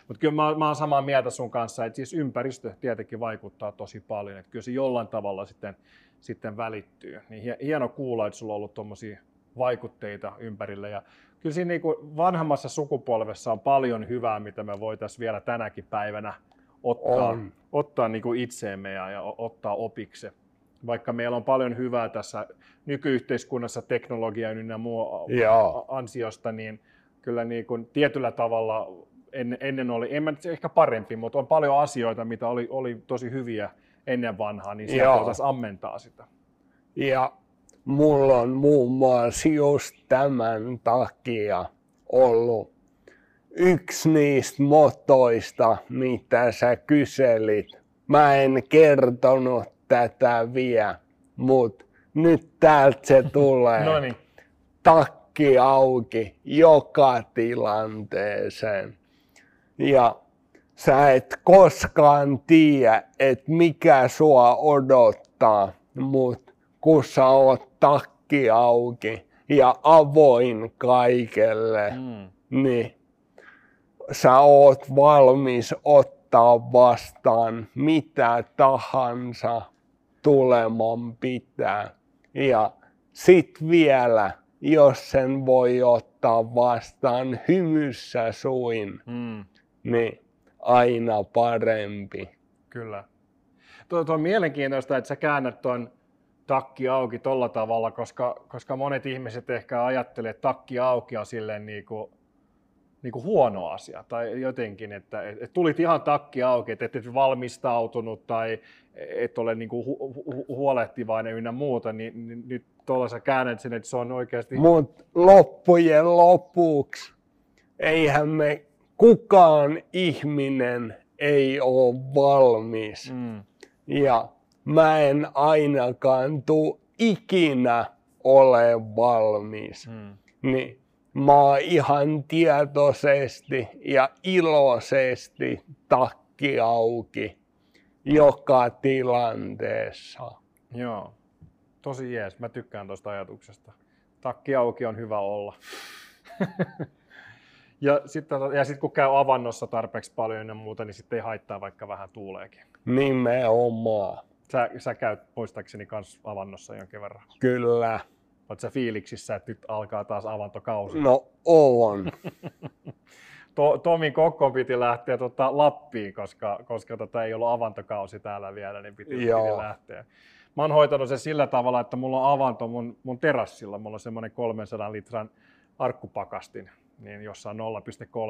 Mutta kyllä mä, mä oon samaa mieltä sun kanssa, että siis ympäristö tietenkin vaikuttaa tosi paljon, että kyllä se jollain tavalla sitten, sitten välittyy. Niin hieno kuulla, että sulla on ollut tuommoisia vaikutteita ympärille. Ja kyllä siinä niin kuin vanhemmassa sukupolvessa on paljon hyvää, mitä me voitaisiin vielä tänäkin päivänä ottaa, on. ottaa niin kuin itseemme ja, ja ottaa opiksi. Vaikka meillä on paljon hyvää tässä nykyyhteiskunnassa teknologian ynnä muu ansiosta, niin kyllä niin kuin tietyllä tavalla ennen, ennen oli, en mä ehkä parempi, mutta on paljon asioita, mitä oli, oli tosi hyviä ennen vanhaa, niin sieltä voitaisiin ammentaa sitä. Ja mulla on muun muassa just tämän takia ollut yksi niistä motoista, mitä sä kyselit. Mä en kertonut tätä vielä, mutta nyt täältä se tulee. no niin. Takki auki joka tilanteeseen. Ja sä et koskaan tiedä, että mikä sua odottaa, mutta kun sä oot takki auki ja avoin kaikelle, mm. niin sä oot valmis ottaa vastaan mitä tahansa tuleman pitää. Ja sit vielä, jos sen voi ottaa vastaan hymyssä suin, mm. niin aina parempi. Kyllä. Tuo, tuo on mielenkiintoista, että sä käännät tuon takki auki tolla tavalla, koska, koska monet ihmiset ehkä ajattelee, että takki auki on silleen niin kuin niin kuin huono asia tai jotenkin, että et tulit ihan takki auki, että et valmistautunut tai et ole niin kuin hu- hu- huolehtivainen ynnä muuta, niin, niin nyt tuolla sä käännät sen, että se on oikeasti... Mutta loppujen lopuksi eihän me kukaan ihminen ei ole valmis. Mm. Ja mä en ainakaan tuu ikinä ole valmis. Mm. Niin mä oon ihan tietoisesti ja iloisesti takki auki joka tilanteessa. Joo, tosi jees. Mä tykkään tuosta ajatuksesta. Takki auki on hyvä olla. ja sitten ja sit kun käy avannossa tarpeeksi paljon ja muuta, niin sitten ei haittaa, vaikka vähän tuuleekin. Nimenomaan. Sä, sä käyt muistaakseni kans avannossa jonkin verran. Kyllä. Oletko sä fiiliksissä, että nyt alkaa taas avantokausi? No on. to, Tomin Kokkon piti lähteä tota Lappiin, koska, koska tota ei ollut avantokausi täällä vielä, niin piti, piti lähteä. Mä oon hoitanut sen sillä tavalla, että mulla on avanto mun, mun terassilla. Mulla on semmoinen 300 litran arkkupakastin, niin jossa on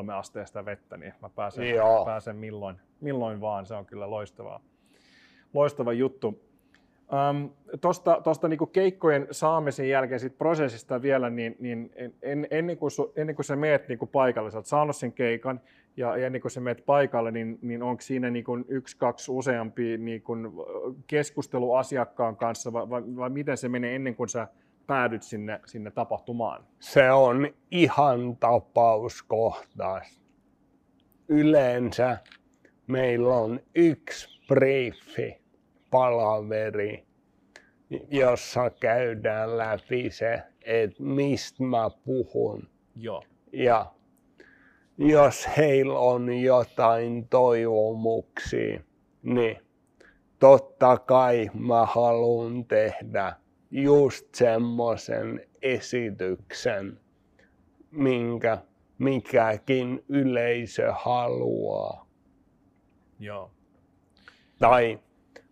0,3 asteesta vettä, niin mä pääsen, pääsen milloin, milloin vaan. Se on kyllä loistavaa. Loistava juttu. Um, Tuosta tosta niinku keikkojen saamisen jälkeen sit prosessista vielä, niin, niin en, ennen, kuin su, ennen kuin sä meet niinku paikalle, sä oot saanut sen keikan, ja ennen kuin sä meet paikalle, niin, niin onko siinä niinku yksi, kaksi useampi niinku keskustelu asiakkaan kanssa, vai, vai, vai miten se menee ennen kuin sä päädyt sinne, sinne tapahtumaan? Se on ihan tapauskohtaista. Yleensä meillä on yksi briefi palaveri, jossa käydään läpi se, että mistä mä puhun. Joo. Ja jos heillä on jotain toivomuksia, niin totta kai mä haluan tehdä just semmoisen esityksen, minkä mikäkin yleisö haluaa. Joo. Tai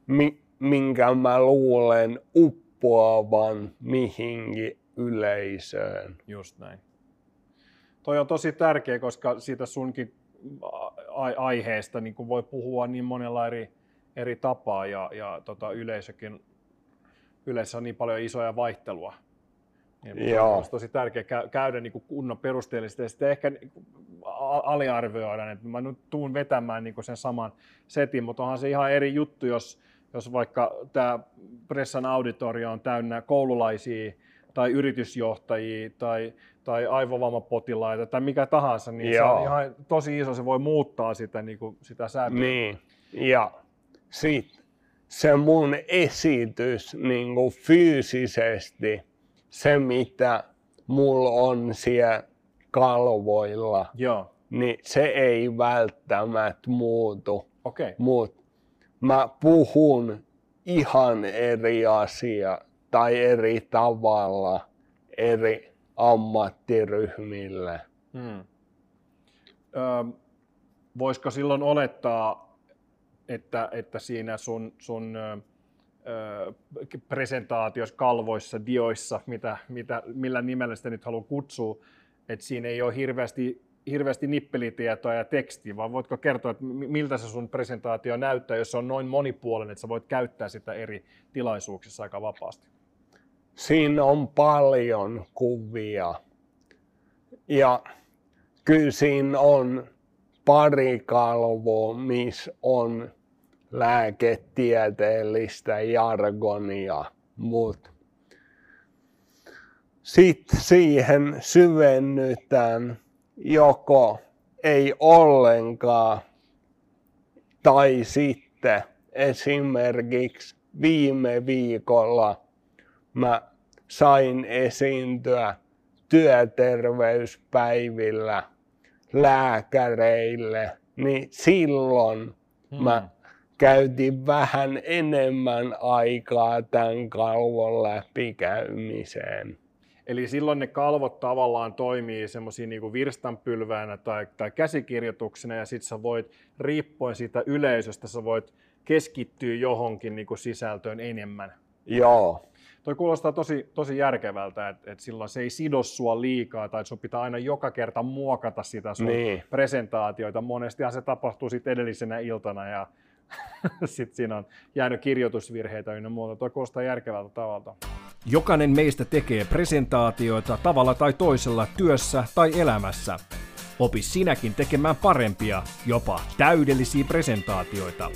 mi, minkä mä luulen uppoavan mihinkin yleisöön. Just näin. Toi on tosi tärkeä, koska siitä sunkin aiheesta niin voi puhua niin monella eri, eri tapaa ja, ja tota, yleisökin, yleensä on niin paljon isoja vaihtelua. Niin Joo. On tosi tärkeää käydä niin kunnon perusteellisesti ja sitten ehkä niin aliarvioida, että mä nyt tuun vetämään niin sen saman setin, mutta onhan se ihan eri juttu, jos, jos vaikka tämä pressan auditorio on täynnä koululaisia tai yritysjohtajia tai, tai aivovammapotilaita tai mikä tahansa, niin Joo. se on ihan tosi iso, se voi muuttaa sitä, niin kuin, sitä sävyä. Niin, ja sitten se mun esitys niin kuin fyysisesti se, mitä mulla on siellä kalvoilla, Joo, niin se ei välttämättä muutu. okei. Mutta mä puhun ihan eri asia tai eri tavalla eri ammattiryhmille. Hmm. Öö, voisiko silloin olettaa, että, että siinä sun, sun ö, ö, presentaatiossa, kalvoissa, dioissa, mitä, mitä, millä nimellä sitä nyt haluan kutsua, että siinä ei ole hirveästi, hirveästi nippelitietoa ja tekstiä, vaan voitko kertoa, että mi- miltä se sun presentaatio näyttää, jos se on noin monipuolinen, että sä voit käyttää sitä eri tilaisuuksissa aika vapaasti? Siinä on paljon kuvia. Ja kyllä siinä on pari kalvoa, missä on lääketieteellistä jargonia, mutta sitten siihen syvennytään joko ei ollenkaan tai sitten esimerkiksi viime viikolla mä sain esiintyä työterveyspäivillä lääkäreille, niin silloin hmm. Käytin vähän enemmän aikaa tämän kalvon läpikäymiseen. Eli silloin ne kalvot tavallaan toimii semmoisia niin virstanpylväänä tai, tai käsikirjoituksena ja sitten sä voit, riippuen siitä yleisöstä, sä voit keskittyä johonkin niin kuin sisältöön enemmän. Joo, Toi kuulostaa tosi, tosi järkevältä, että, että silloin se ei sido sua liikaa tai sun pitää aina joka kerta muokata sitä sun Niin. presentaatioita. Monestihan se tapahtuu sitten edellisenä iltana ja sitten siinä on jäänyt kirjoitusvirheitä ynnä muuta. Toi kuulostaa järkevältä tavalta. Jokainen meistä tekee presentaatioita tavalla tai toisella työssä tai elämässä. Opi sinäkin tekemään parempia, jopa täydellisiä presentaatioita.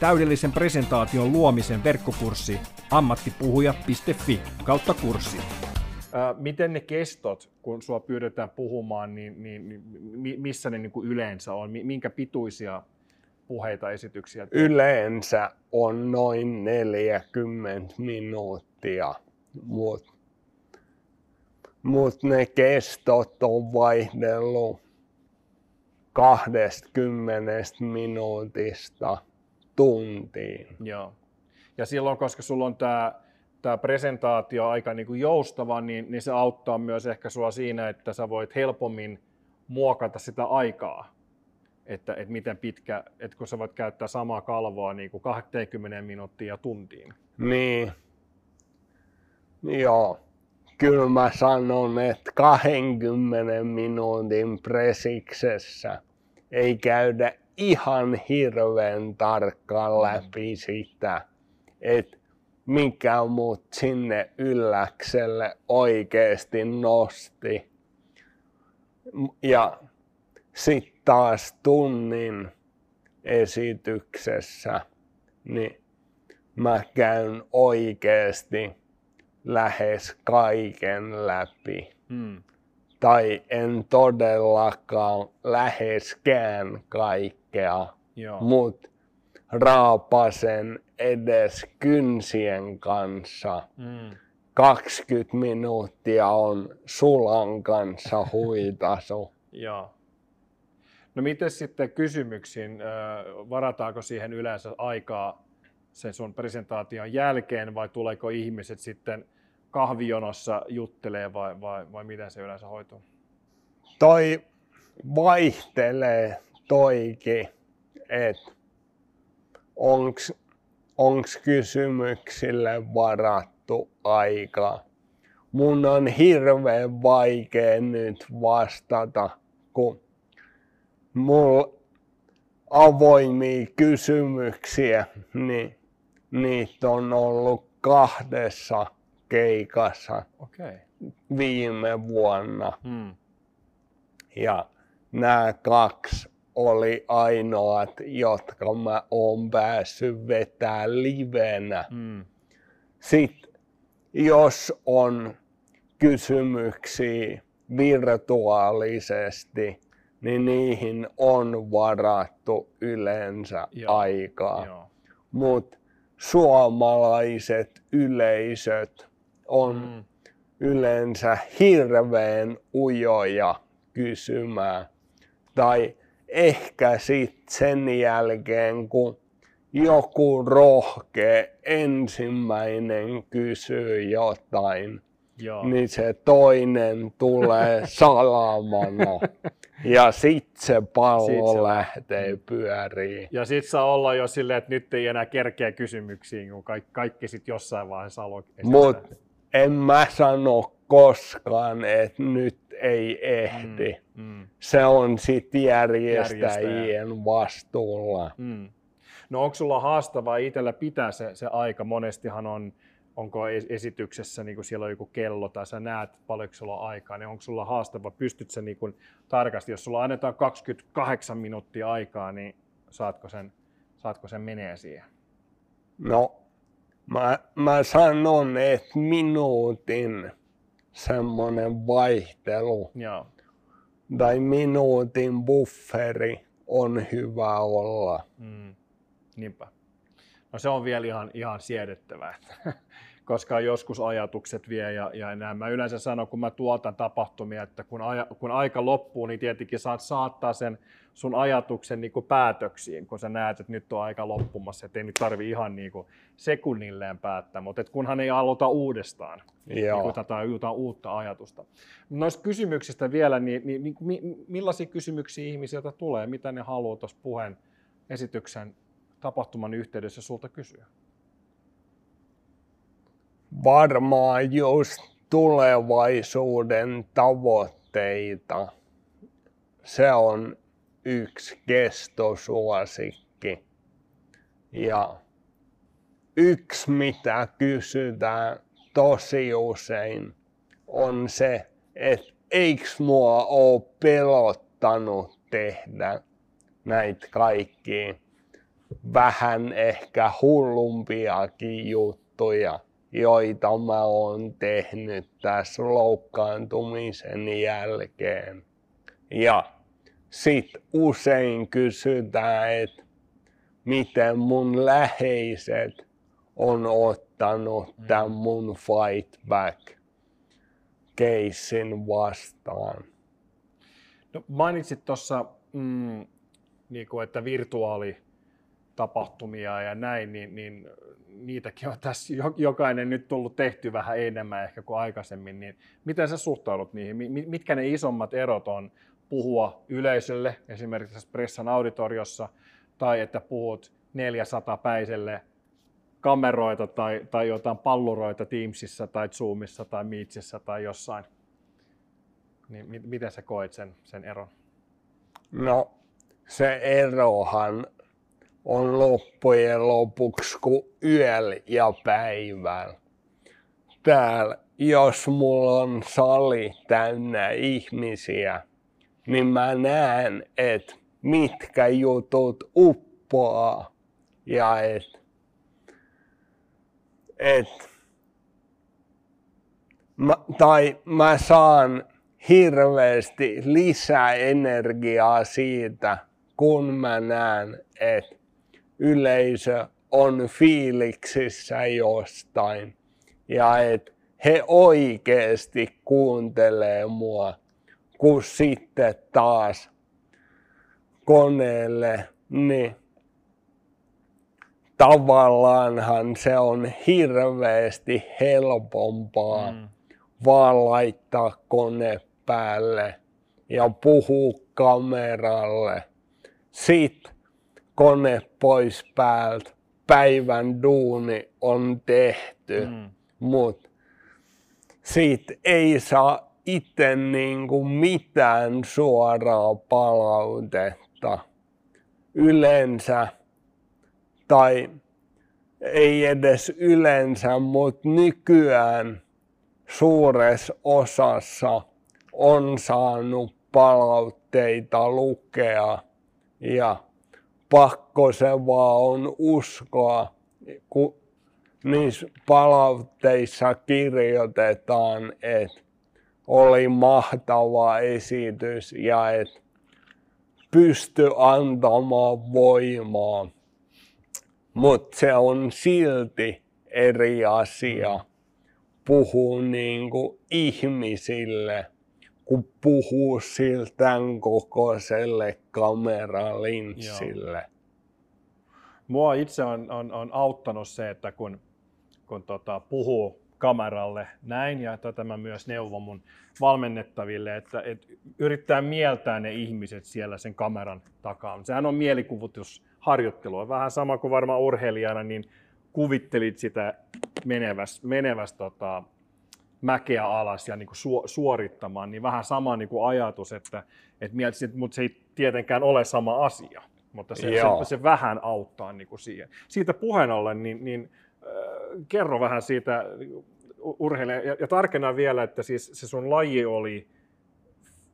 Täydellisen presentaation luomisen verkkokurssi ammattipuhuja.fi kautta kurssi. Miten ne kestot, kun sua pyydetään puhumaan, niin, niin, niin mi- missä ne niin kuin yleensä on? Mi- Minkä pituisia puheita, esityksiä? yleensä on noin 40 minuuttia, mutta mut ne kestot on vaihdellut 20 minuutista tuntiin. Joo. Ja silloin, koska sulla on tämä tämä presentaatio aika niin kuin joustava, niin, niin se auttaa myös ehkä sua siinä, että sä voit helpommin muokata sitä aikaa. Että, että miten pitkä, että kun sä voit käyttää samaa kalvoa niin kuin 20 minuuttia ja tuntiin. Niin, joo. Kyllä mä sanon, että 20 minuutin presiksessä ei käydä ihan hirveän tarkkaan läpi sitä, että mikä mut sinne ylläkselle oikeasti nosti. Ja sitten taas tunnin esityksessä, niin mä käyn oikeasti lähes kaiken läpi. Hmm. Tai en todellakaan läheskään kaikkea, Joo. mut raapasen edes kynsien kanssa. Hmm. 20 minuuttia on sulan kanssa huitasu. Joo. No miten sitten kysymyksiin, varataanko siihen yleensä aikaa sen sun presentaation jälkeen vai tuleeko ihmiset sitten kahvijonossa juttelee vai, vai, vai miten se yleensä hoituu? Toi vaihtelee toikin, että onks, onks kysymyksille varattu aika. Mun on hirveän vaikea nyt vastata, kun mulla avoimia kysymyksiä, niin niitä on ollut kahdessa keikassa. Okay. viime vuonna. Hmm. Ja nämä kaksi oli ainoat, jotka mä oon päässyt vetää livenä. Hmm. Sitten jos on kysymyksiä virtuaalisesti, niin niihin on varattu yleensä Joo, aikaa. Mutta suomalaiset yleisöt on Hmm. yleensä hirveän ujoja kysymään. Tai ehkä sitten sen jälkeen, kun joku rohkea ensimmäinen kysyy jotain, Joo. niin se toinen tulee salamana. Ja sit se pallo sit se... lähtee pyöriin. Ja sit saa olla jo silleen, että nyt ei enää kerkeä kysymyksiin, kun kaikki, kaikki sit jossain vaiheessa haluaa Mut en mä sano koskaan, että nyt ei ehdi. Mm, mm. Se on sitten järjestäjien vastuulla. Mm. No onko sulla haastavaa itsellä pitää se, se aika? Monestihan on, onko esityksessä, niin kuin siellä on joku kello tai sä näet paljonko sulla on aikaa, niin onko sulla haastavaa? Pystyt se niin kuin tarkasti, jos sulla annetaan 28 minuuttia aikaa, niin saatko sen, saatko sen menee siihen? No, mä, mä sanon, että minuutin semmoinen vaihtelu Joo. tai minuutin bufferi on hyvä olla. Mm. Niinpä. No se on vielä ihan, ihan siedettävää, koska joskus ajatukset vie ja, ja näin. Mä yleensä sanon, kun mä tuotan tapahtumia, että kun, aja, kun aika loppuu, niin tietenkin saat saattaa sen sun ajatuksen niin kuin päätöksiin, kun sä näet, että nyt on aika loppumassa, että ei nyt tarvi ihan niin kuin sekunnilleen päättää, mutta et kunhan ei aloita uudestaan Joo. Niin tai jotain uutta ajatusta. Noista kysymyksistä vielä, niin, niin, niin millaisia kysymyksiä ihmisiltä tulee, mitä ne haluaa tuossa puheen esityksen tapahtuman yhteydessä sulta kysyä? Varmaan just tulevaisuuden tavoitteita. Se on yksi kestosuosikki. Ja yksi, mitä kysytään tosi usein, on se, että eikö mua ole pelottanut tehdä näitä kaikkia vähän ehkä hullumpiakin juttuja, joita mä oon tehnyt tässä loukkaantumisen jälkeen. Ja sit usein kysytään, että miten mun läheiset on ottanut mm. tämän mun fight back keissin vastaan. No, mainitsit tuossa, mm, niin että virtuaali tapahtumia ja näin, niin, niin niitäkin on tässä jokainen nyt tullut tehty vähän enemmän ehkä kuin aikaisemmin, niin miten sä suhtaudut niihin? Mitkä ne isommat erot on puhua yleisölle, esimerkiksi Pressan auditoriossa, tai että puhut 400 päiselle kameroita tai, tai jotain palluroita Teamsissa tai Zoomissa tai Meetsissä tai jossain. Niin miten sä koet sen, sen eron? No se erohan on loppujen lopuksi kuin yöllä ja päivällä. Täällä, jos mulla on sali täynnä ihmisiä, niin mä näen, että mitkä jutut uppoaa ja että et, mä, tai mä saan hirveästi lisää energiaa siitä, kun mä näen, että yleisö on fiiliksissä jostain ja että he oikeasti kuuntelee mua, kun sitten taas koneelle, niin tavallaanhan se on hirveästi helpompaa mm. vaan laittaa kone päälle ja puhua kameralle. Sitten kone pois päältä, päivän duuni on tehty, mm. mutta siitä ei saa itse niinku mitään suoraa palautetta. Yleensä, tai ei edes yleensä, mutta nykyään suuressa osassa on saanut palautteita lukea ja pakko se vaan on uskoa, kun niissä palautteissa kirjoitetaan, että oli mahtava esitys ja että pysty antamaan voimaa. Mutta se on silti eri asia, puhuu niin kuin ihmisille, kun puhuu siltä kokoiselle kameralinssille. Mua itse on, on, on auttanut se, että kun, kun tota, puhuu kameralle näin, ja tätä mä myös neuvon mun valmennettaville, että, että yrittää mieltää ne ihmiset siellä sen kameran takaa. Sehän on mielikuvitusharjoittelua, vähän sama kuin varmaan urheilijana, niin kuvittelit sitä meneväs, meneväs tota, mäkeä alas ja niin kuin su, suorittamaan, niin vähän sama niin kuin ajatus, että, että mietisit, mutta se ei tietenkään ole sama asia, mutta se, se, se vähän auttaa niin kuin siihen. Siitä puheen ollen, niin, niin äh, kerro vähän siitä urheilija, ja, ja tarkenna vielä, että siis se sun laji oli,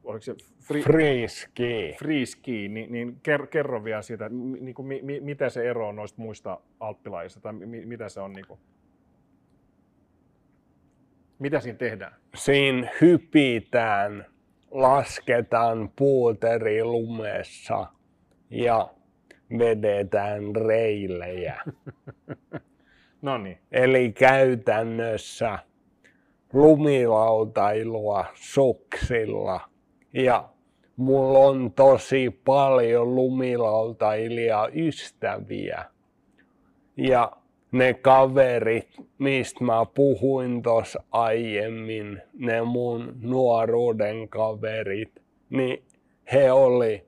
oliko se free, free ski, free ski niin, niin kerro vielä siitä, niin kuin, mi, mitä se ero on noista muista alppilajista, tai mi, mitä se on niin kuin, mitä siinä tehdään? Siinä hypitään, lasketaan puuteri lumessa ja vedetään reilejä. no niin. Eli käytännössä lumilautailua suksilla. Ja mulla on tosi paljon lumilautailija ystäviä. Ja ne kaverit, mistä mä puhuin tuossa aiemmin, ne mun nuoruuden kaverit, niin he oli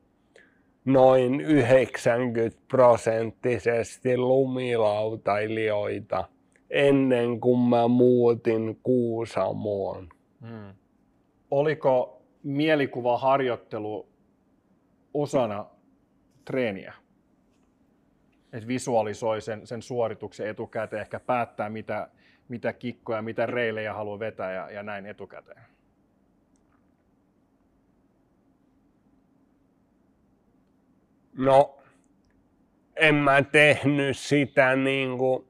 noin 90 prosenttisesti lumilautailijoita ennen kuin mä muutin Kuusamoon. Hmm. Oliko mielikuvaharjoittelu osana treeniä? Että visualisoi sen, sen suorituksen etukäteen, ehkä päättää mitä, mitä kikkoja, mitä reilejä haluaa vetää ja, ja näin etukäteen. No, en mä tehnyt sitä niin kuin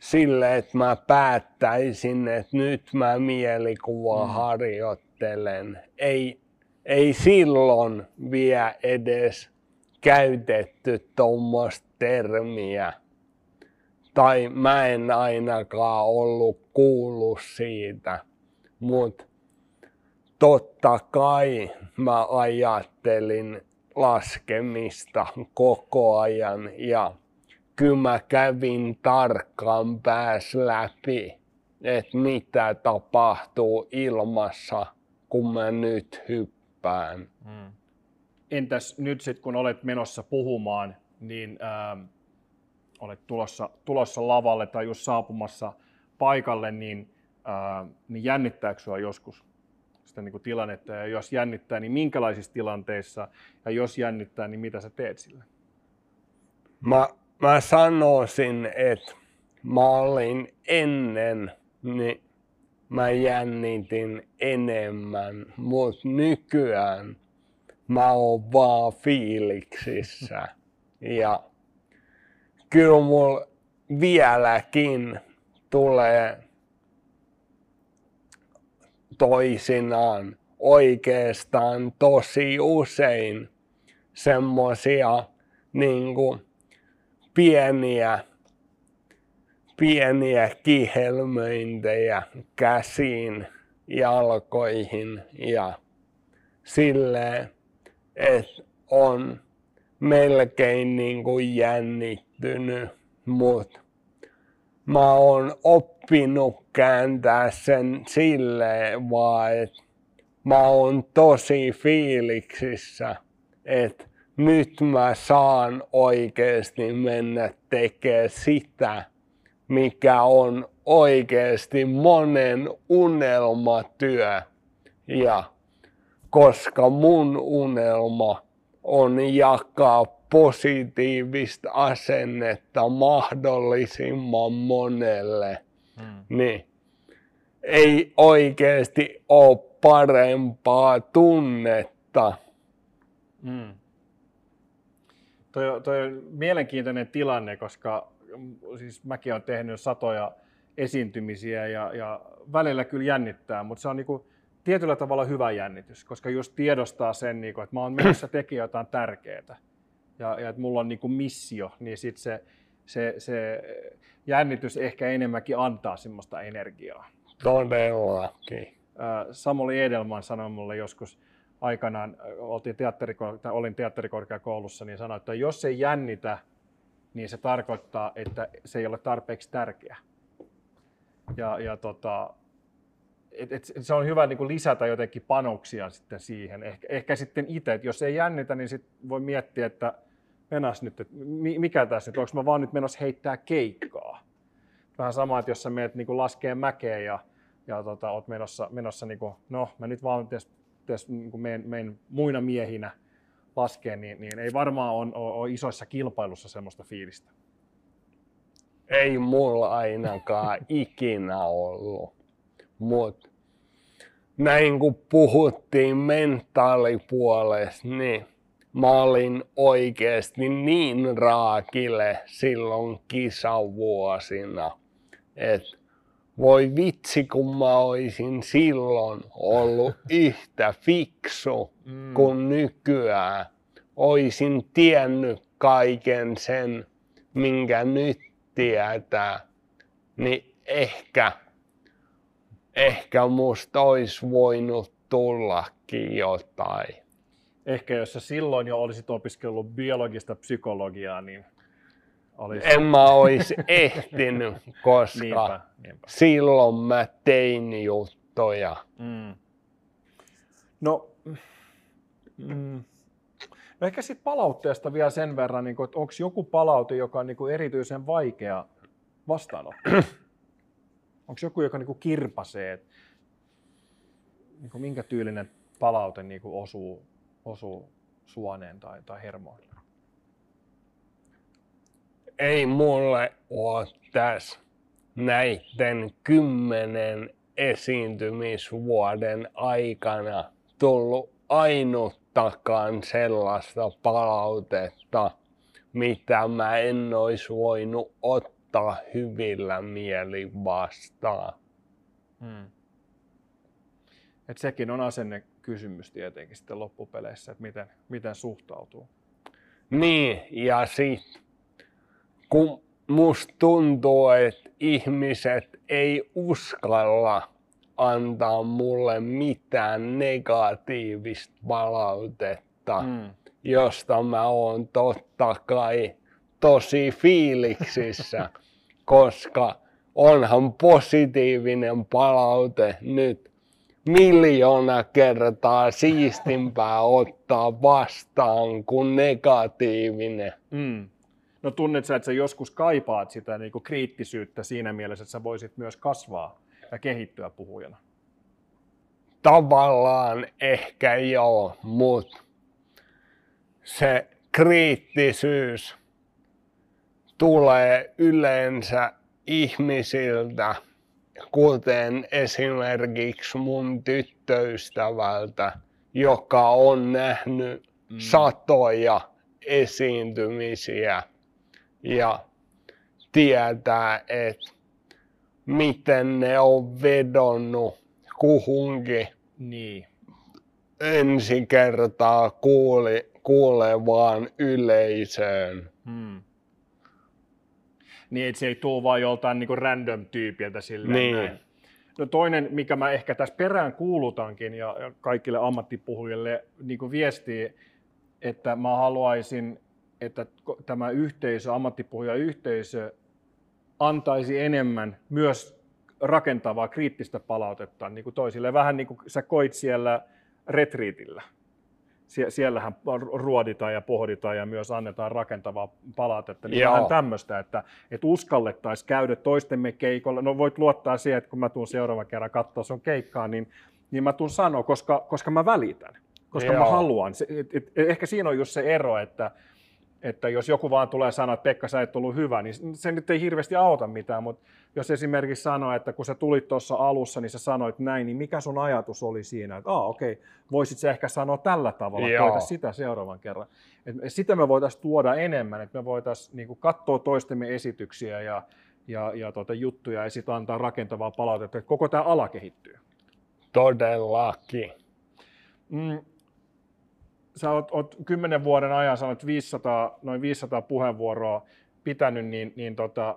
sille, että mä päättäisin, että nyt mä mielikuva mm. harjoittelen. Ei, ei silloin vielä edes käytetty tuommoista termiä. Tai mä en ainakaan ollut kuullut siitä. Mutta totta kai mä ajattelin laskemista koko ajan ja kyllä mä kävin tarkkaan pääs läpi, että mitä tapahtuu ilmassa, kun mä nyt hyppään. Hmm. Entäs nyt sitten, kun olet menossa puhumaan, niin äh, olet tulossa, tulossa lavalle tai just saapumassa paikalle, niin, äh, niin jännittääkö sinua joskus sitä niin kuin tilannetta? Ja jos jännittää, niin minkälaisissa tilanteissa? Ja jos jännittää, niin mitä sä teet sille? Mä, mä sanoisin, että mä olin ennen, niin mä jännitin enemmän, mutta nykyään mä oon vaan fiiliksissä. Ja kyllä mulla vieläkin tulee toisinaan oikeastaan tosi usein semmosia niin pieniä, pieniä kihelmöintejä käsiin, jalkoihin ja silleen, että on melkein niin kuin jännittynyt, mutta mä oon oppinut kääntää sen silleen vaan, että mä oon tosi fiiliksissä, että nyt mä saan oikeasti mennä tekemään sitä, mikä on oikeasti monen unelmatyö. Ja koska mun unelma on jakaa positiivista asennetta mahdollisimman monelle, hmm. niin ei oikeasti ole parempaa tunnetta. Hmm. Toi, toi on mielenkiintoinen tilanne, koska siis mäkin olen tehnyt satoja esiintymisiä ja, ja välillä kyllä jännittää, mutta se on niinku, tietyllä tavalla hyvä jännitys, koska just tiedostaa sen, niin kuin, että mä oon menossa tekemään jotain tärkeää ja, ja että mulla on niin kuin missio, niin sit se, se, se jännitys ehkä enemmänkin antaa semmoista energiaa. Todellakin. Samuli Edelman sanoi mulle joskus aikanaan, oltiin teatteriko- olin teatterikorkeakoulussa, niin sanoi, että jos ei jännitä, niin se tarkoittaa, että se ei ole tarpeeksi tärkeä. Ja, ja tota, et, et se on hyvä niin kuin lisätä jotenkin panoksia sitten siihen. Ehkä, ehkä sitten itse, että jos ei jännitä, niin sit voi miettiä, että menas nyt, että mikä tässä nyt, onko mä vaan nyt menossa heittää keikkaa. Vähän sama, että jos sä menet niin laskee mäkeä ja, ja tota, oot menossa, menossa niin kuin, no mä nyt vaan tes, tes, niin meidän, meidän muina miehinä laskee, niin, niin ei varmaan ole, ole, ole isoissa kilpailussa semmoista fiilistä. Ei mulla ainakaan ikinä ollut. Mutta näin kun puhuttiin mentaalipuolesta, niin mä olin oikeasti niin raakille silloin kisavuosina, että voi vitsi kun mä olisin silloin ollut yhtä fiksu mm. kuin nykyään. Oisin tiennyt kaiken sen, minkä nyt tietää, niin ehkä, ehkä musta olisi voinut tullakin jotain. Ehkä jos sä silloin jo olisit opiskellut biologista psykologiaa, niin olisi... En mä olisi ehtinyt, koska niinpä, niinpä. silloin mä tein juttuja. Mm. No, mm, no ehkä sitten palautteesta vielä sen verran, niin että onko joku palaute, joka on niin erityisen vaikea vastaanottaa? Onko joku, joka niin kirpasee, että niin minkä tyylinen palaute niin osuu, osuu suoneen tai, tai hermoille? ei mulle ole tässä näiden kymmenen esiintymisvuoden aikana tullut ainuttakaan sellaista palautetta, mitä mä en olisi voinut ottaa hyvillä mielin vastaan. Hmm. Et sekin on asenne kysymys tietenkin sitten loppupeleissä, että miten, miten suhtautuu. Niin, ja sitten kun musta tuntuu, että ihmiset ei uskalla antaa mulle mitään negatiivista palautetta, mm. josta mä oon totta kai tosi fiiliksissä, koska onhan positiivinen palaute nyt miljoona kertaa siistimpää ottaa vastaan kuin negatiivinen. Mm. No tunnet sä, että sä joskus kaipaat sitä niin kuin kriittisyyttä siinä mielessä, että sä voisit myös kasvaa ja kehittyä puhujana? Tavallaan ehkä joo, mutta se kriittisyys tulee yleensä ihmisiltä, kuten esimerkiksi mun tyttöystävältä, joka on nähnyt mm. satoja esiintymisiä ja tietää, että miten ne on vedonnut kuhunkin. Niin. Ensi kertaa kuuli, kuulee vaan yleisöön. Hmm. Niin, että se ei tule vaan joltain niin random tyypiltä silleen niin. näin. No toinen, mikä mä ehkä tässä perään kuulutankin ja, ja kaikille ammattipuhujille niin viestii, että mä haluaisin että tämä yhteisö, ammattipuhujayhteisö, antaisi enemmän myös rakentavaa, kriittistä palautetta niin kuin toisille. Vähän niin kuin sä koit siellä retriitillä. Sie- siellähän ruoditaan ja pohditaan ja myös annetaan rakentavaa palautetta. Niin vähän tämmöistä, että, että uskallettaisiin käydä toistemme keikolla. No voit luottaa siihen, että kun mä tuun seuraavan kerran katsoa sun keikkaa, niin, niin mä tuun sanoa, koska, koska mä välitän. Koska Joo. mä haluan. Se, et, et, ehkä siinä on just se ero, että, että jos joku vaan tulee sanoa, että Pekka, sä et ollut hyvä, niin se nyt ei hirveästi auta mitään, mutta jos esimerkiksi sanoo, että kun sä tulit tuossa alussa, niin sä sanoit näin, niin mikä sun ajatus oli siinä, että ah, okei, okay, voisit sä ehkä sanoa tällä tavalla, koita sitä seuraavan kerran. Et sitä me voitaisiin tuoda enemmän, että me voitaisiin niin katsoa toistemme esityksiä ja, ja, ja tuota, juttuja ja sitten antaa rakentavaa palautetta, että koko tämä ala kehittyy. Todellakin. Mm, sä oot, oot kymmenen vuoden ajan sanot 500, noin 500 puheenvuoroa pitänyt, niin, niin tota,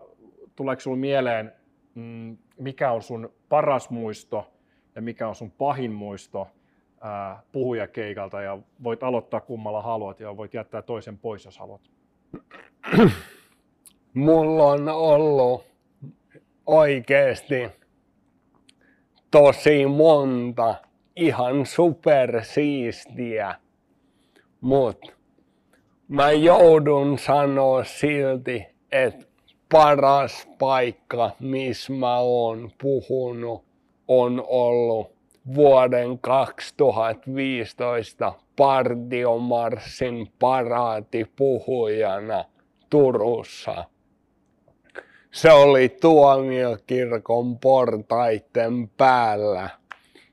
tuleeko sinulle mieleen mm, mikä on sun paras muisto ja mikä on sun pahin muisto ää, puhujakeikalta ja voit aloittaa kummalla haluat ja voit jättää toisen pois, jos haluat. Mulla on ollut oikeasti tosi monta ihan supersiistiä, mutta mä joudun sanoa silti, että paras paikka, missä mä oon puhunut, on ollut vuoden 2015 partiomarssin paraatipuhujana Turussa. Se oli tuomiokirkon portaiden päällä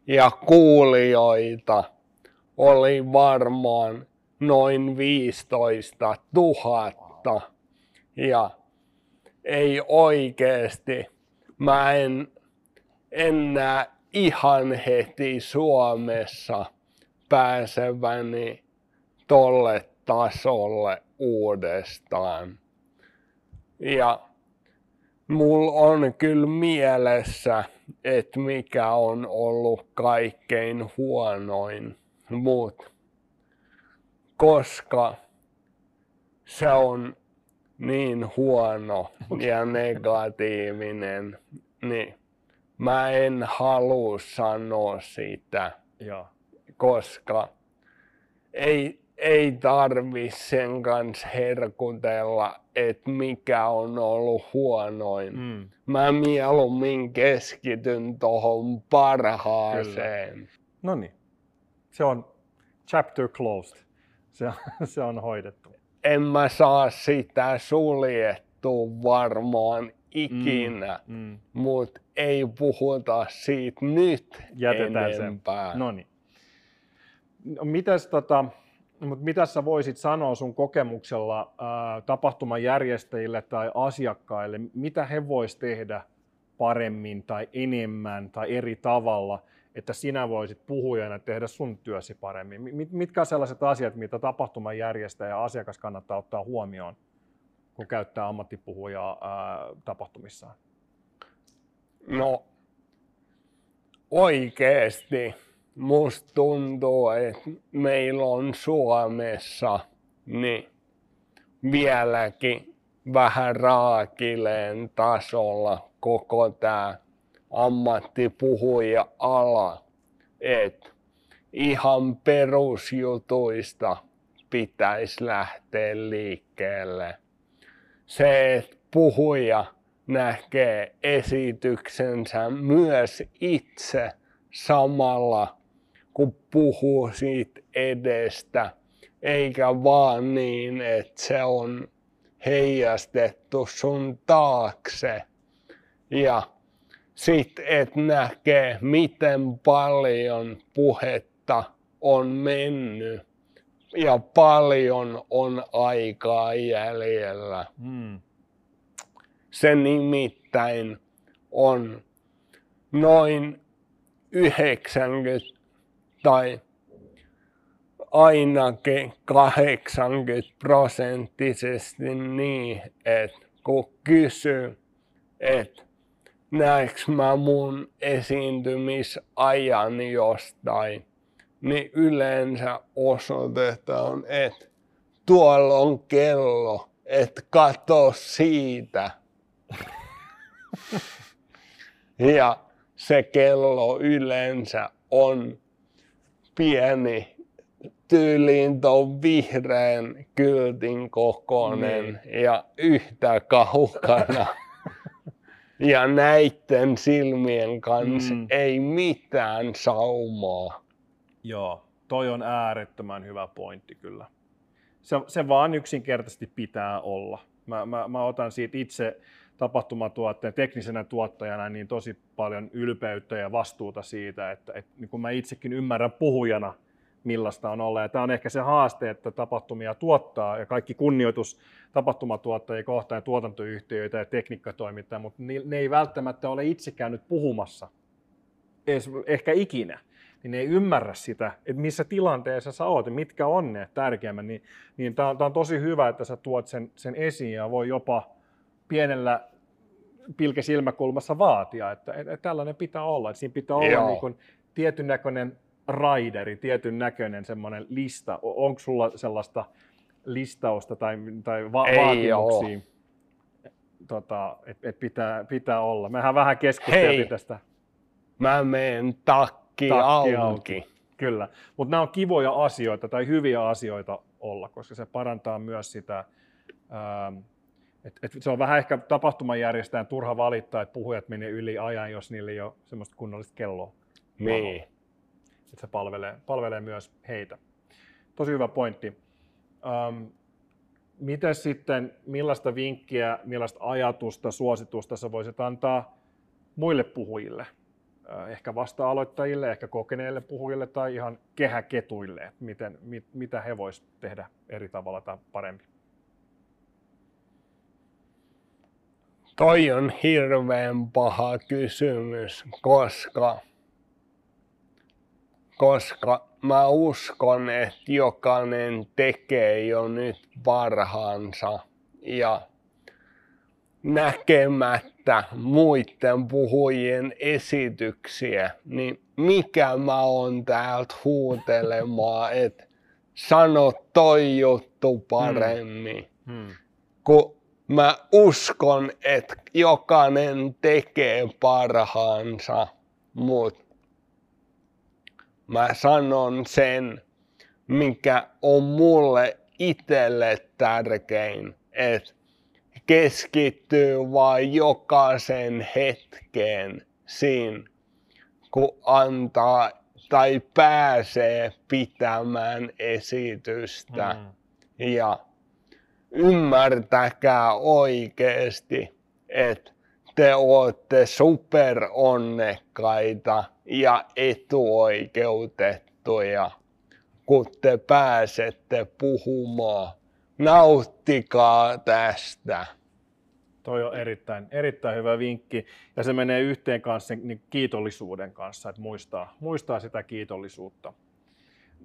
ja kuulijoita oli varmaan noin 15 000. Ja ei oikeesti, mä en, en näe ihan heti Suomessa pääseväni tolle tasolle uudestaan. Ja mulla on kyllä mielessä, että mikä on ollut kaikkein huonoin, mut koska se on niin huono ja negatiivinen, niin mä en halua sanoa sitä, Joo. koska ei, ei tarvi sen kanssa herkutella, että mikä on ollut huonoin. Mm. Mä mieluummin keskityn tohon parhaaseen. No niin, se on chapter closed. Se on, se on hoidettu. En mä saa sitä suljettua varmaan ikinä, Mm. Mm. mutta ei puhuta siitä nyt Jätetään enempää. No niin. No, mitäs, tota, mut mitäs sä voisit sanoa sun kokemuksella ää, tapahtuman järjestäjille tai asiakkaille, mitä he vois tehdä paremmin tai enemmän tai eri tavalla, että sinä voisit puhujana tehdä sun työsi paremmin? Mit, mitkä sellaiset asiat, mitä tapahtuman järjestäjä ja asiakas kannattaa ottaa huomioon, kun käyttää ammattipuhujaa ää, tapahtumissaan? No oikeesti musta tuntuu, että meillä on Suomessa niin vieläkin vähän raakileen tasolla koko tämä ammattipuhuja ala. Et ihan perusjutuista pitäisi lähteä liikkeelle. Se, että puhuja näkee esityksensä myös itse samalla, kun puhuu siitä edestä, eikä vaan niin, että se on heijastettu sun taakse. Ja sitten, että näkee, miten paljon puhetta on mennyt ja paljon on aikaa jäljellä. Mm. Se nimittäin on noin 90 tai ainakin 80 prosenttisesti niin, että kun kysyy, että näeks mä mun esiintymisajan jostain, niin yleensä osoitetaan, että tuolla on kello, että kato siitä. Ja se kello yleensä on pieni, tyyliin tuon vihreän kyltin kokoinen ja yhtä kaukana. Ja näitten silmien kanssa Mm. ei mitään saumaa. Joo, toi on äärettömän hyvä pointti kyllä. Se, se vaan yksinkertaisesti pitää olla. Mä, mä, mä otan siitä itse tapahtumatuotteen teknisenä tuottajana niin tosi paljon ylpeyttä ja vastuuta siitä, että, että niin kun mä itsekin ymmärrän puhujana, millaista on olla. Ja tämä on ehkä se haaste, että tapahtumia tuottaa ja kaikki kunnioitus tapahtumatuottajia kohtaan ja tuotantoyhtiöitä ja tekniikkatoimittajia, mutta ne, ei välttämättä ole itse käynyt puhumassa edes ehkä ikinä niin ne ei ymmärrä sitä, että missä tilanteessa sä oot ja mitkä on ne tärkeimmät, niin, niin tämä on, tää on tosi hyvä, että sä tuot sen, sen esiin ja voi jopa pienellä pilke silmäkulmassa vaatia, että, että, tällainen pitää olla. Että siinä pitää olla niin kuin tietyn näköinen raideri, tietyn näköinen semmoinen lista. Onko sulla sellaista listausta tai, tai va- Ei vaatimuksia? Tota, että et pitää, pitää olla. Mehän vähän keskusteltiin tästä. mä menen takki, takki auki. auki. Kyllä, mutta nämä on kivoja asioita tai hyviä asioita olla, koska se parantaa myös sitä, ähm, et, et se on vähän ehkä tapahtumajärjestäjän turha valittaa, että puhujat menee yli ajan, jos niillä ei ole semmoista kunnollista kelloa. Niin. Että se palvelee, palvelee myös heitä. Tosi hyvä pointti. Ähm, miten sitten, millaista vinkkiä, millaista ajatusta, suositusta sä voisit antaa muille puhujille? Ehkä vasta-aloittajille, ehkä kokeneille puhujille tai ihan kehäketuille, miten, mit, mitä he voisivat tehdä eri tavalla tai paremmin? Toi on hirveän paha kysymys, koska, koska mä uskon, että jokainen tekee jo nyt parhaansa ja näkemättä muiden puhujien esityksiä, niin mikä mä oon täältä huutelemaan, että sano toi juttu paremmin. Hmm. Hmm. Kun mä uskon, että jokainen tekee parhaansa, mutta mä sanon sen, mikä on mulle itselle tärkein, että keskittyy vain jokaisen hetkeen siinä, kun antaa tai pääsee pitämään esitystä. Mm. Ja ymmärtäkää oikeasti, että te olette superonnekkaita ja etuoikeutettuja, kun te pääsette puhumaan. Nauttikaa tästä. Toi on erittäin, erittäin hyvä vinkki ja se menee yhteen kanssa niin kiitollisuuden kanssa, että muistaa, muistaa sitä kiitollisuutta.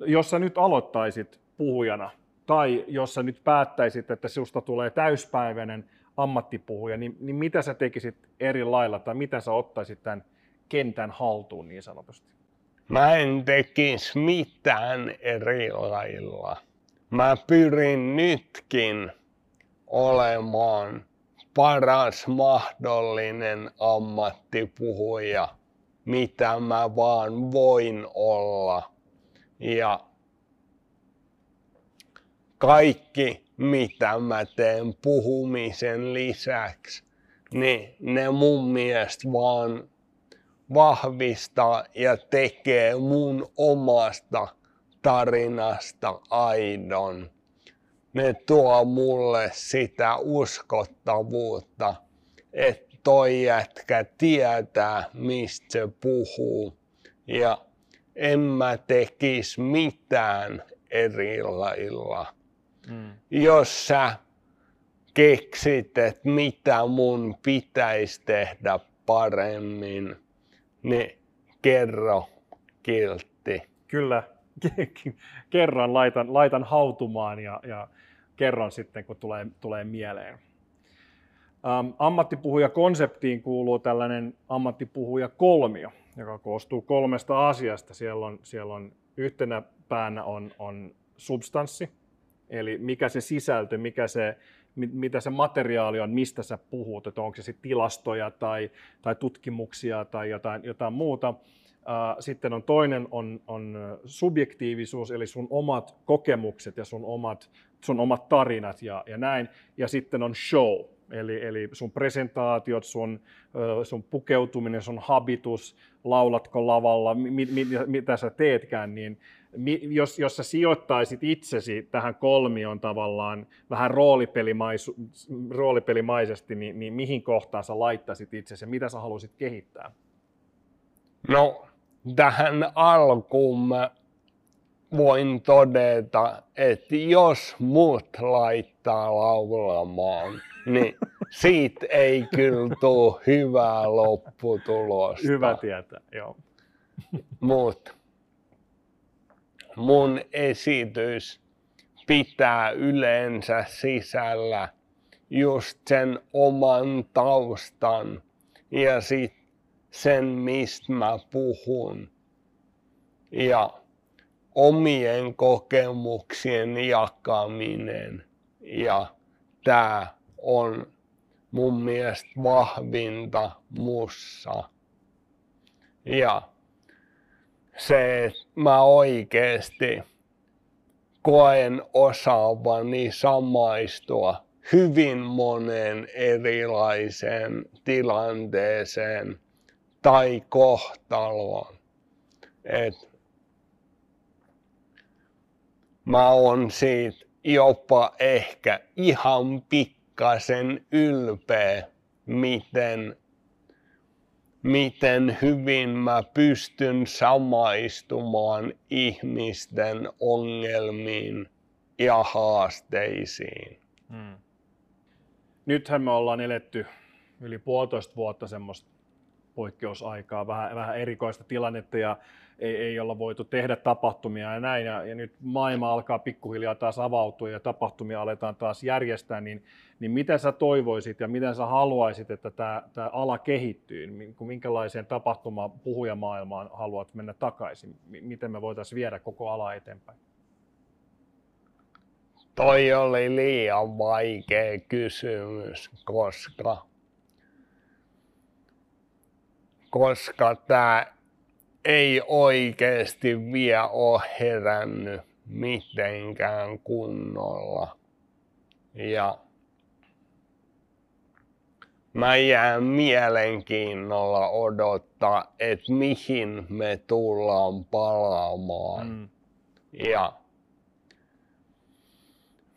Jos sä nyt aloittaisit puhujana tai jos sä nyt päättäisit, että sinusta tulee täyspäiväinen ammattipuhuja, niin, niin mitä sä tekisit eri lailla tai mitä sä ottaisit tämän kentän haltuun niin sanotusti? Mä en tekisi mitään eri lailla. Mä pyrin nytkin olemaan paras mahdollinen ammattipuhuja, mitä mä vaan voin olla. Ja kaikki, mitä mä teen puhumisen lisäksi, niin ne mun mielestä vaan vahvistaa ja tekee mun omasta tarinasta aidon ne tuo mulle sitä uskottavuutta, että toi jätkä tietää, mistä se puhuu. Ja en mä tekis mitään eri lailla. Mm. Jos sä keksit, että mitä mun pitäisi tehdä paremmin, niin kerro kiltti. Kyllä, kerran laitan, laitan hautumaan ja, ja kerron sitten, kun tulee, tulee mieleen. Ähm, ammattipuhuja-konseptiin kuuluu tällainen ammattipuhuja-kolmio, joka koostuu kolmesta asiasta. Siellä on, siellä on yhtenä päänä on, on substanssi, eli mikä se sisältö, mikä se, mitä se materiaali on, mistä sä puhut, että onko se sitten tilastoja tai, tai tutkimuksia tai jotain, jotain muuta. Sitten on toinen on, on subjektiivisuus, eli sun omat kokemukset ja sun omat, sun omat tarinat ja, ja näin. Ja sitten on show, eli, eli sun presentaatiot, sun, sun pukeutuminen, sun habitus, laulatko lavalla, mi, mi, mitä sä teetkään, niin mi, jos, jos sä sijoittaisit itsesi tähän kolmioon tavallaan vähän roolipelimaisu, roolipelimaisesti, niin, niin mihin kohtaan sä laittaisit itsesi ja mitä sä haluaisit kehittää? No, tähän alkuun mä voin todeta, että jos mut laittaa laulamaan, niin siitä ei kyllä tule hyvää lopputulosta. Hyvä tietää, joo. Mut mun esitys pitää yleensä sisällä just sen oman taustan ja sit sen, mistä mä puhun. Ja omien kokemuksien jakaminen. Ja tämä on mun mielestä vahvinta mussa. Ja se, että mä oikeesti koen osaavani samaistua hyvin moneen erilaiseen tilanteeseen tai kohtaloon. Et mä oon siitä jopa ehkä ihan pikkasen ylpeä, miten, miten hyvin mä pystyn samaistumaan ihmisten ongelmiin ja haasteisiin. Hmm. Nythän me ollaan eletty yli puolitoista vuotta semmoista poikkeusaikaa, vähän, vähän erikoista tilannetta ja ei, ei olla voitu tehdä tapahtumia ja näin. Ja, ja nyt maailma alkaa pikkuhiljaa taas avautua ja tapahtumia aletaan taas järjestää, niin, niin mitä sä toivoisit ja miten sä haluaisit, että tämä, tämä ala kehittyy? Minkälaiseen tapahtuma puhujamaailmaan haluat mennä takaisin? Miten me voitaisiin viedä koko ala eteenpäin? Toi oli liian vaikea kysymys, koska koska tämä ei oikeasti vielä ole herännyt mitenkään kunnolla. Ja mä jään mielenkiinnolla odottaa, että mihin me tullaan palaamaan. Mm. Ja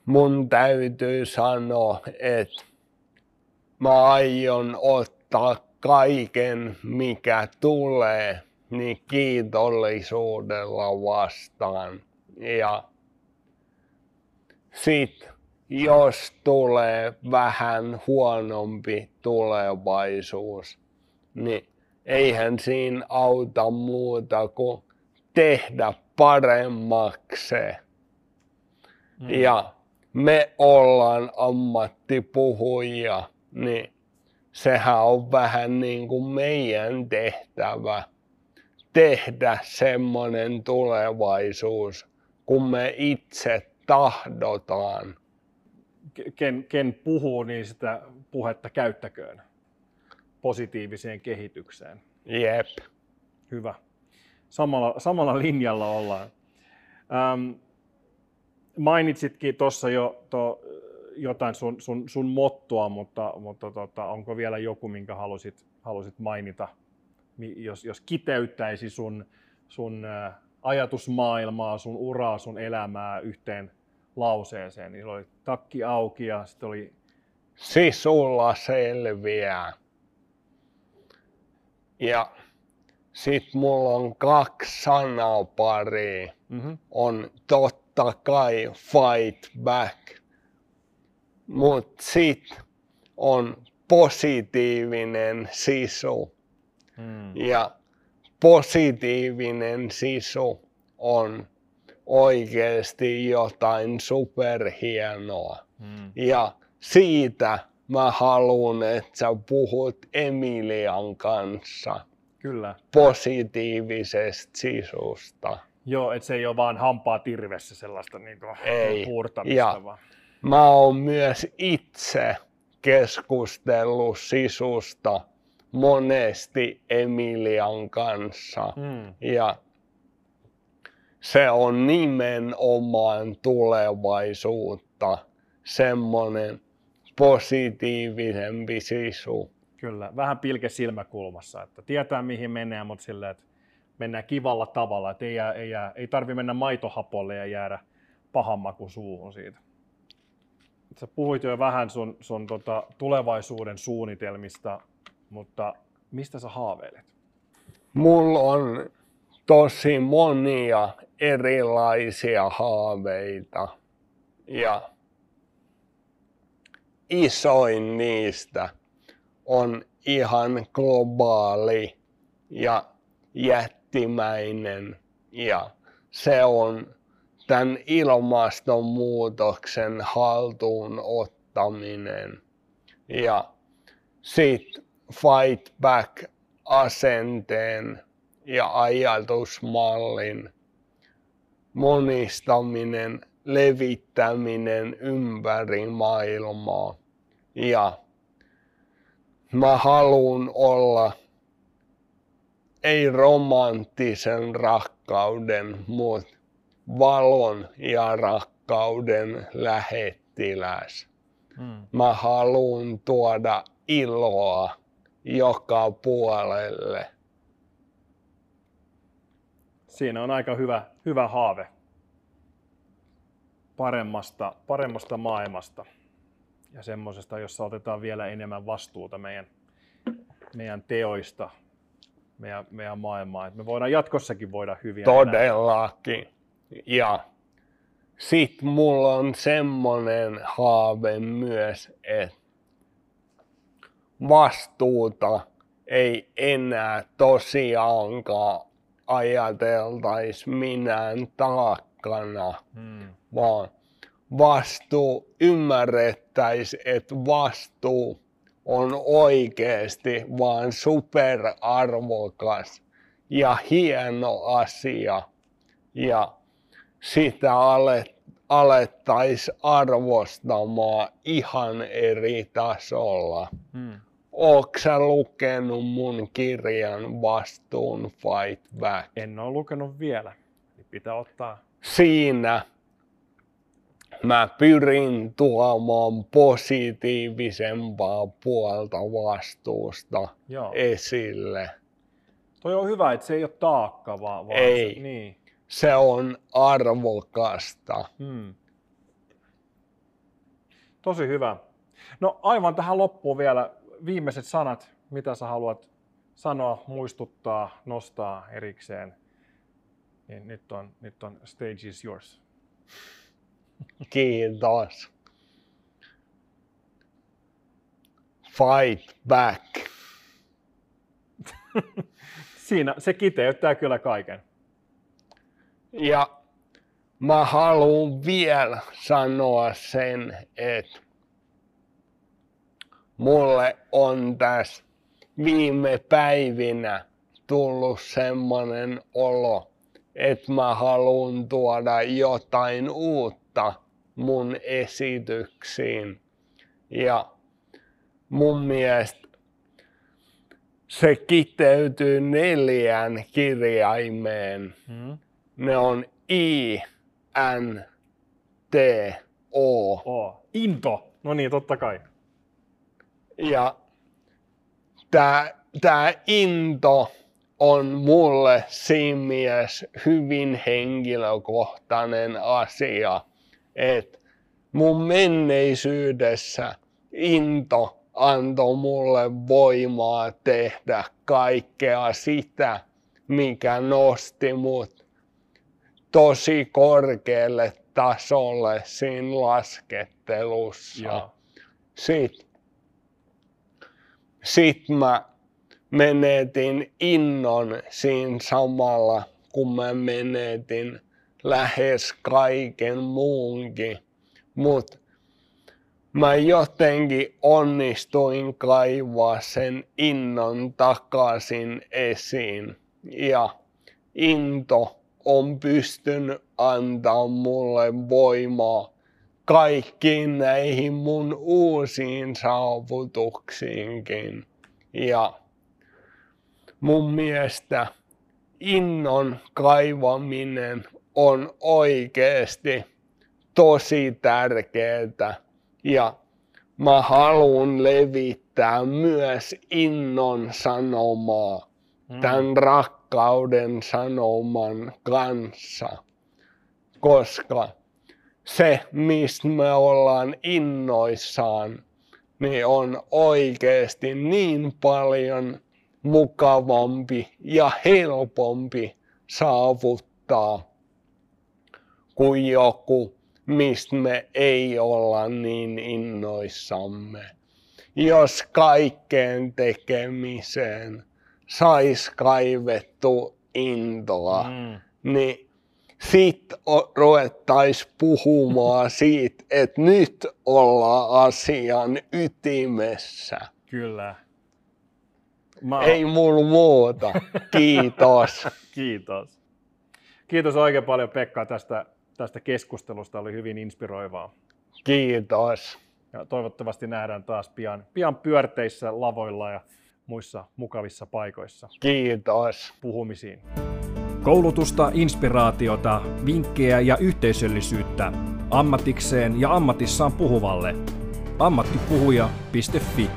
mun täytyy sanoa, että mä aion ottaa kaiken, mikä tulee, niin kiitollisuudella vastaan. Ja sit jos tulee vähän huonompi tulevaisuus, niin eihän siinä auta muuta kuin tehdä paremmaksi. Mm. Ja me ollaan ammattipuhujia, niin sehän on vähän niin kuin meidän tehtävä tehdä semmoinen tulevaisuus, kun me itse tahdotaan. Ken, ken puhuu, niin sitä puhetta käyttäköön positiiviseen kehitykseen. Jep. Hyvä. Samalla, samalla linjalla ollaan. Ähm, mainitsitkin tuossa jo to, jotain sun, sun, sun mottoa, mutta, mutta tota, onko vielä joku, minkä halusit, halusit mainita, jos, jos kiteyttäisi sun, sun ajatusmaailmaa, sun uraa, sun elämää yhteen lauseeseen, niin oli takki auki ja sitten oli... Sisulla selviää. Ja sitten mulla on kaksi sanaparia. Mm-hmm. On totta kai fight back mutta sitten on positiivinen sisu. Hmm. Ja positiivinen sisu on oikeasti jotain superhienoa. Hmm. Ja siitä mä haluan, että sä puhut Emilian kanssa. Kyllä. Positiivisesta sisusta. Joo, että se ei ole vaan hampaa tirvessä sellaista niin ei. puurtamista. Ja vaan mä oon myös itse keskustellut sisusta monesti Emilian kanssa. Mm. Ja se on nimenomaan tulevaisuutta, semmoinen positiivisempi sisu. Kyllä, vähän pilke silmäkulmassa, että tietää mihin mennään, mutta silleen, että mennään kivalla tavalla, että ei, jää, ei, jää, ei tarvi mennä maitohapolle ja jäädä pahan maku suuhun siitä sä puhuit jo vähän sun, sun tota, tulevaisuuden suunnitelmista, mutta mistä sä haaveilet? Mulla on tosi monia erilaisia haaveita. Ja isoin niistä on ihan globaali ja jättimäinen. Ja se on tämän ilmastonmuutoksen haltuun ottaminen. Ja sit fight back asenteen ja ajatusmallin monistaminen, levittäminen ympäri maailmaa. Ja mä haluan olla ei romanttisen rakkauden, mutta valon ja rakkauden lähettiläs. Hmm. Mä haluan tuoda iloa joka puolelle. Siinä on aika hyvä, hyvä haave paremmasta, paremmasta maailmasta ja semmoisesta, jossa otetaan vielä enemmän vastuuta meidän, meidän teoista, meidän, meidän maailmaa. Että me voidaan jatkossakin voida hyviä. Todellakin. Ja sit mulla on semmonen haave myös, että vastuuta ei enää tosiaankaan ajateltaisi minään taakkana, hmm. vaan vastuu ymmärrettäisi, että vastuu on oikeasti vaan superarvokas ja hieno asia. Ja sitä alettaisiin arvostamaan ihan eri tasolla. Hmm. Oletko sä lukenut mun kirjan Vastuun Fight Back? En ole lukenut vielä. Pitää ottaa. Siinä mä pyrin tuomaan positiivisempaa puolta vastuusta Joo. esille. Toi on hyvä, että se ei ole taakka, vaan, vaan ei. Se, niin. se on arvokasta. Hmm. Tosi hyvä. No aivan tähän loppuun vielä viimeiset sanat, mitä sä haluat sanoa, muistuttaa, nostaa erikseen. Niin nyt on, nyt on stage is yours. Kiitos. Fight back. Siinä se kiteyttää kyllä kaiken. Ja mä haluan vielä sanoa sen, että mulle on tässä viime päivinä tullut semmonen olo, että mä haluan tuoda jotain uutta mun esityksiin. Ja mun mielestä se kiteytyy neljään kirjaimeen. Hmm. Ne on I, N, T, O. o. Into. No niin, totta kai. Ja tämä tää into on mulle siinä mielessä hyvin henkilökohtainen asia, että mun menneisyydessä into antoi mulle voimaa tehdä kaikkea sitä, mikä nosti mut tosi korkealle tasolle siinä laskettelussa. Sitten sit mä menetin innon siinä samalla, kun mä menetin lähes kaiken muunkin. Mut mä jotenkin onnistuin kaivaa sen innon takaisin esiin. Ja into on pystynyt antaa mulle voimaa kaikkiin näihin mun uusiin saavutuksiinkin. Ja mun mielestä innon kaivaminen on oikeasti tosi tärkeää ja mä haluan levittää myös innon sanomaa mm. tämän rakkauden sanoman kanssa, koska se, mistä me ollaan innoissaan, niin on oikeasti niin paljon mukavampi ja helpompi saavuttaa kuin joku, mistä me ei olla niin innoissamme. Jos kaikkeen tekemiseen sais kaivettu intoa, mm. niin sit ruvettaisiin puhumaan siitä, että nyt ollaan asian ytimessä. Kyllä. Mä... Ei mulla muuta. Kiitos. Kiitos. Kiitos oikein paljon Pekka tästä, tästä keskustelusta. Oli hyvin inspiroivaa. Kiitos. Ja toivottavasti nähdään taas pian, pian pyörteissä, lavoilla ja muissa mukavissa paikoissa. Kiitos. Puhumisiin. Koulutusta, inspiraatiota, vinkkejä ja yhteisöllisyyttä ammatikseen ja ammatissaan puhuvalle. ammattipuhuja.fi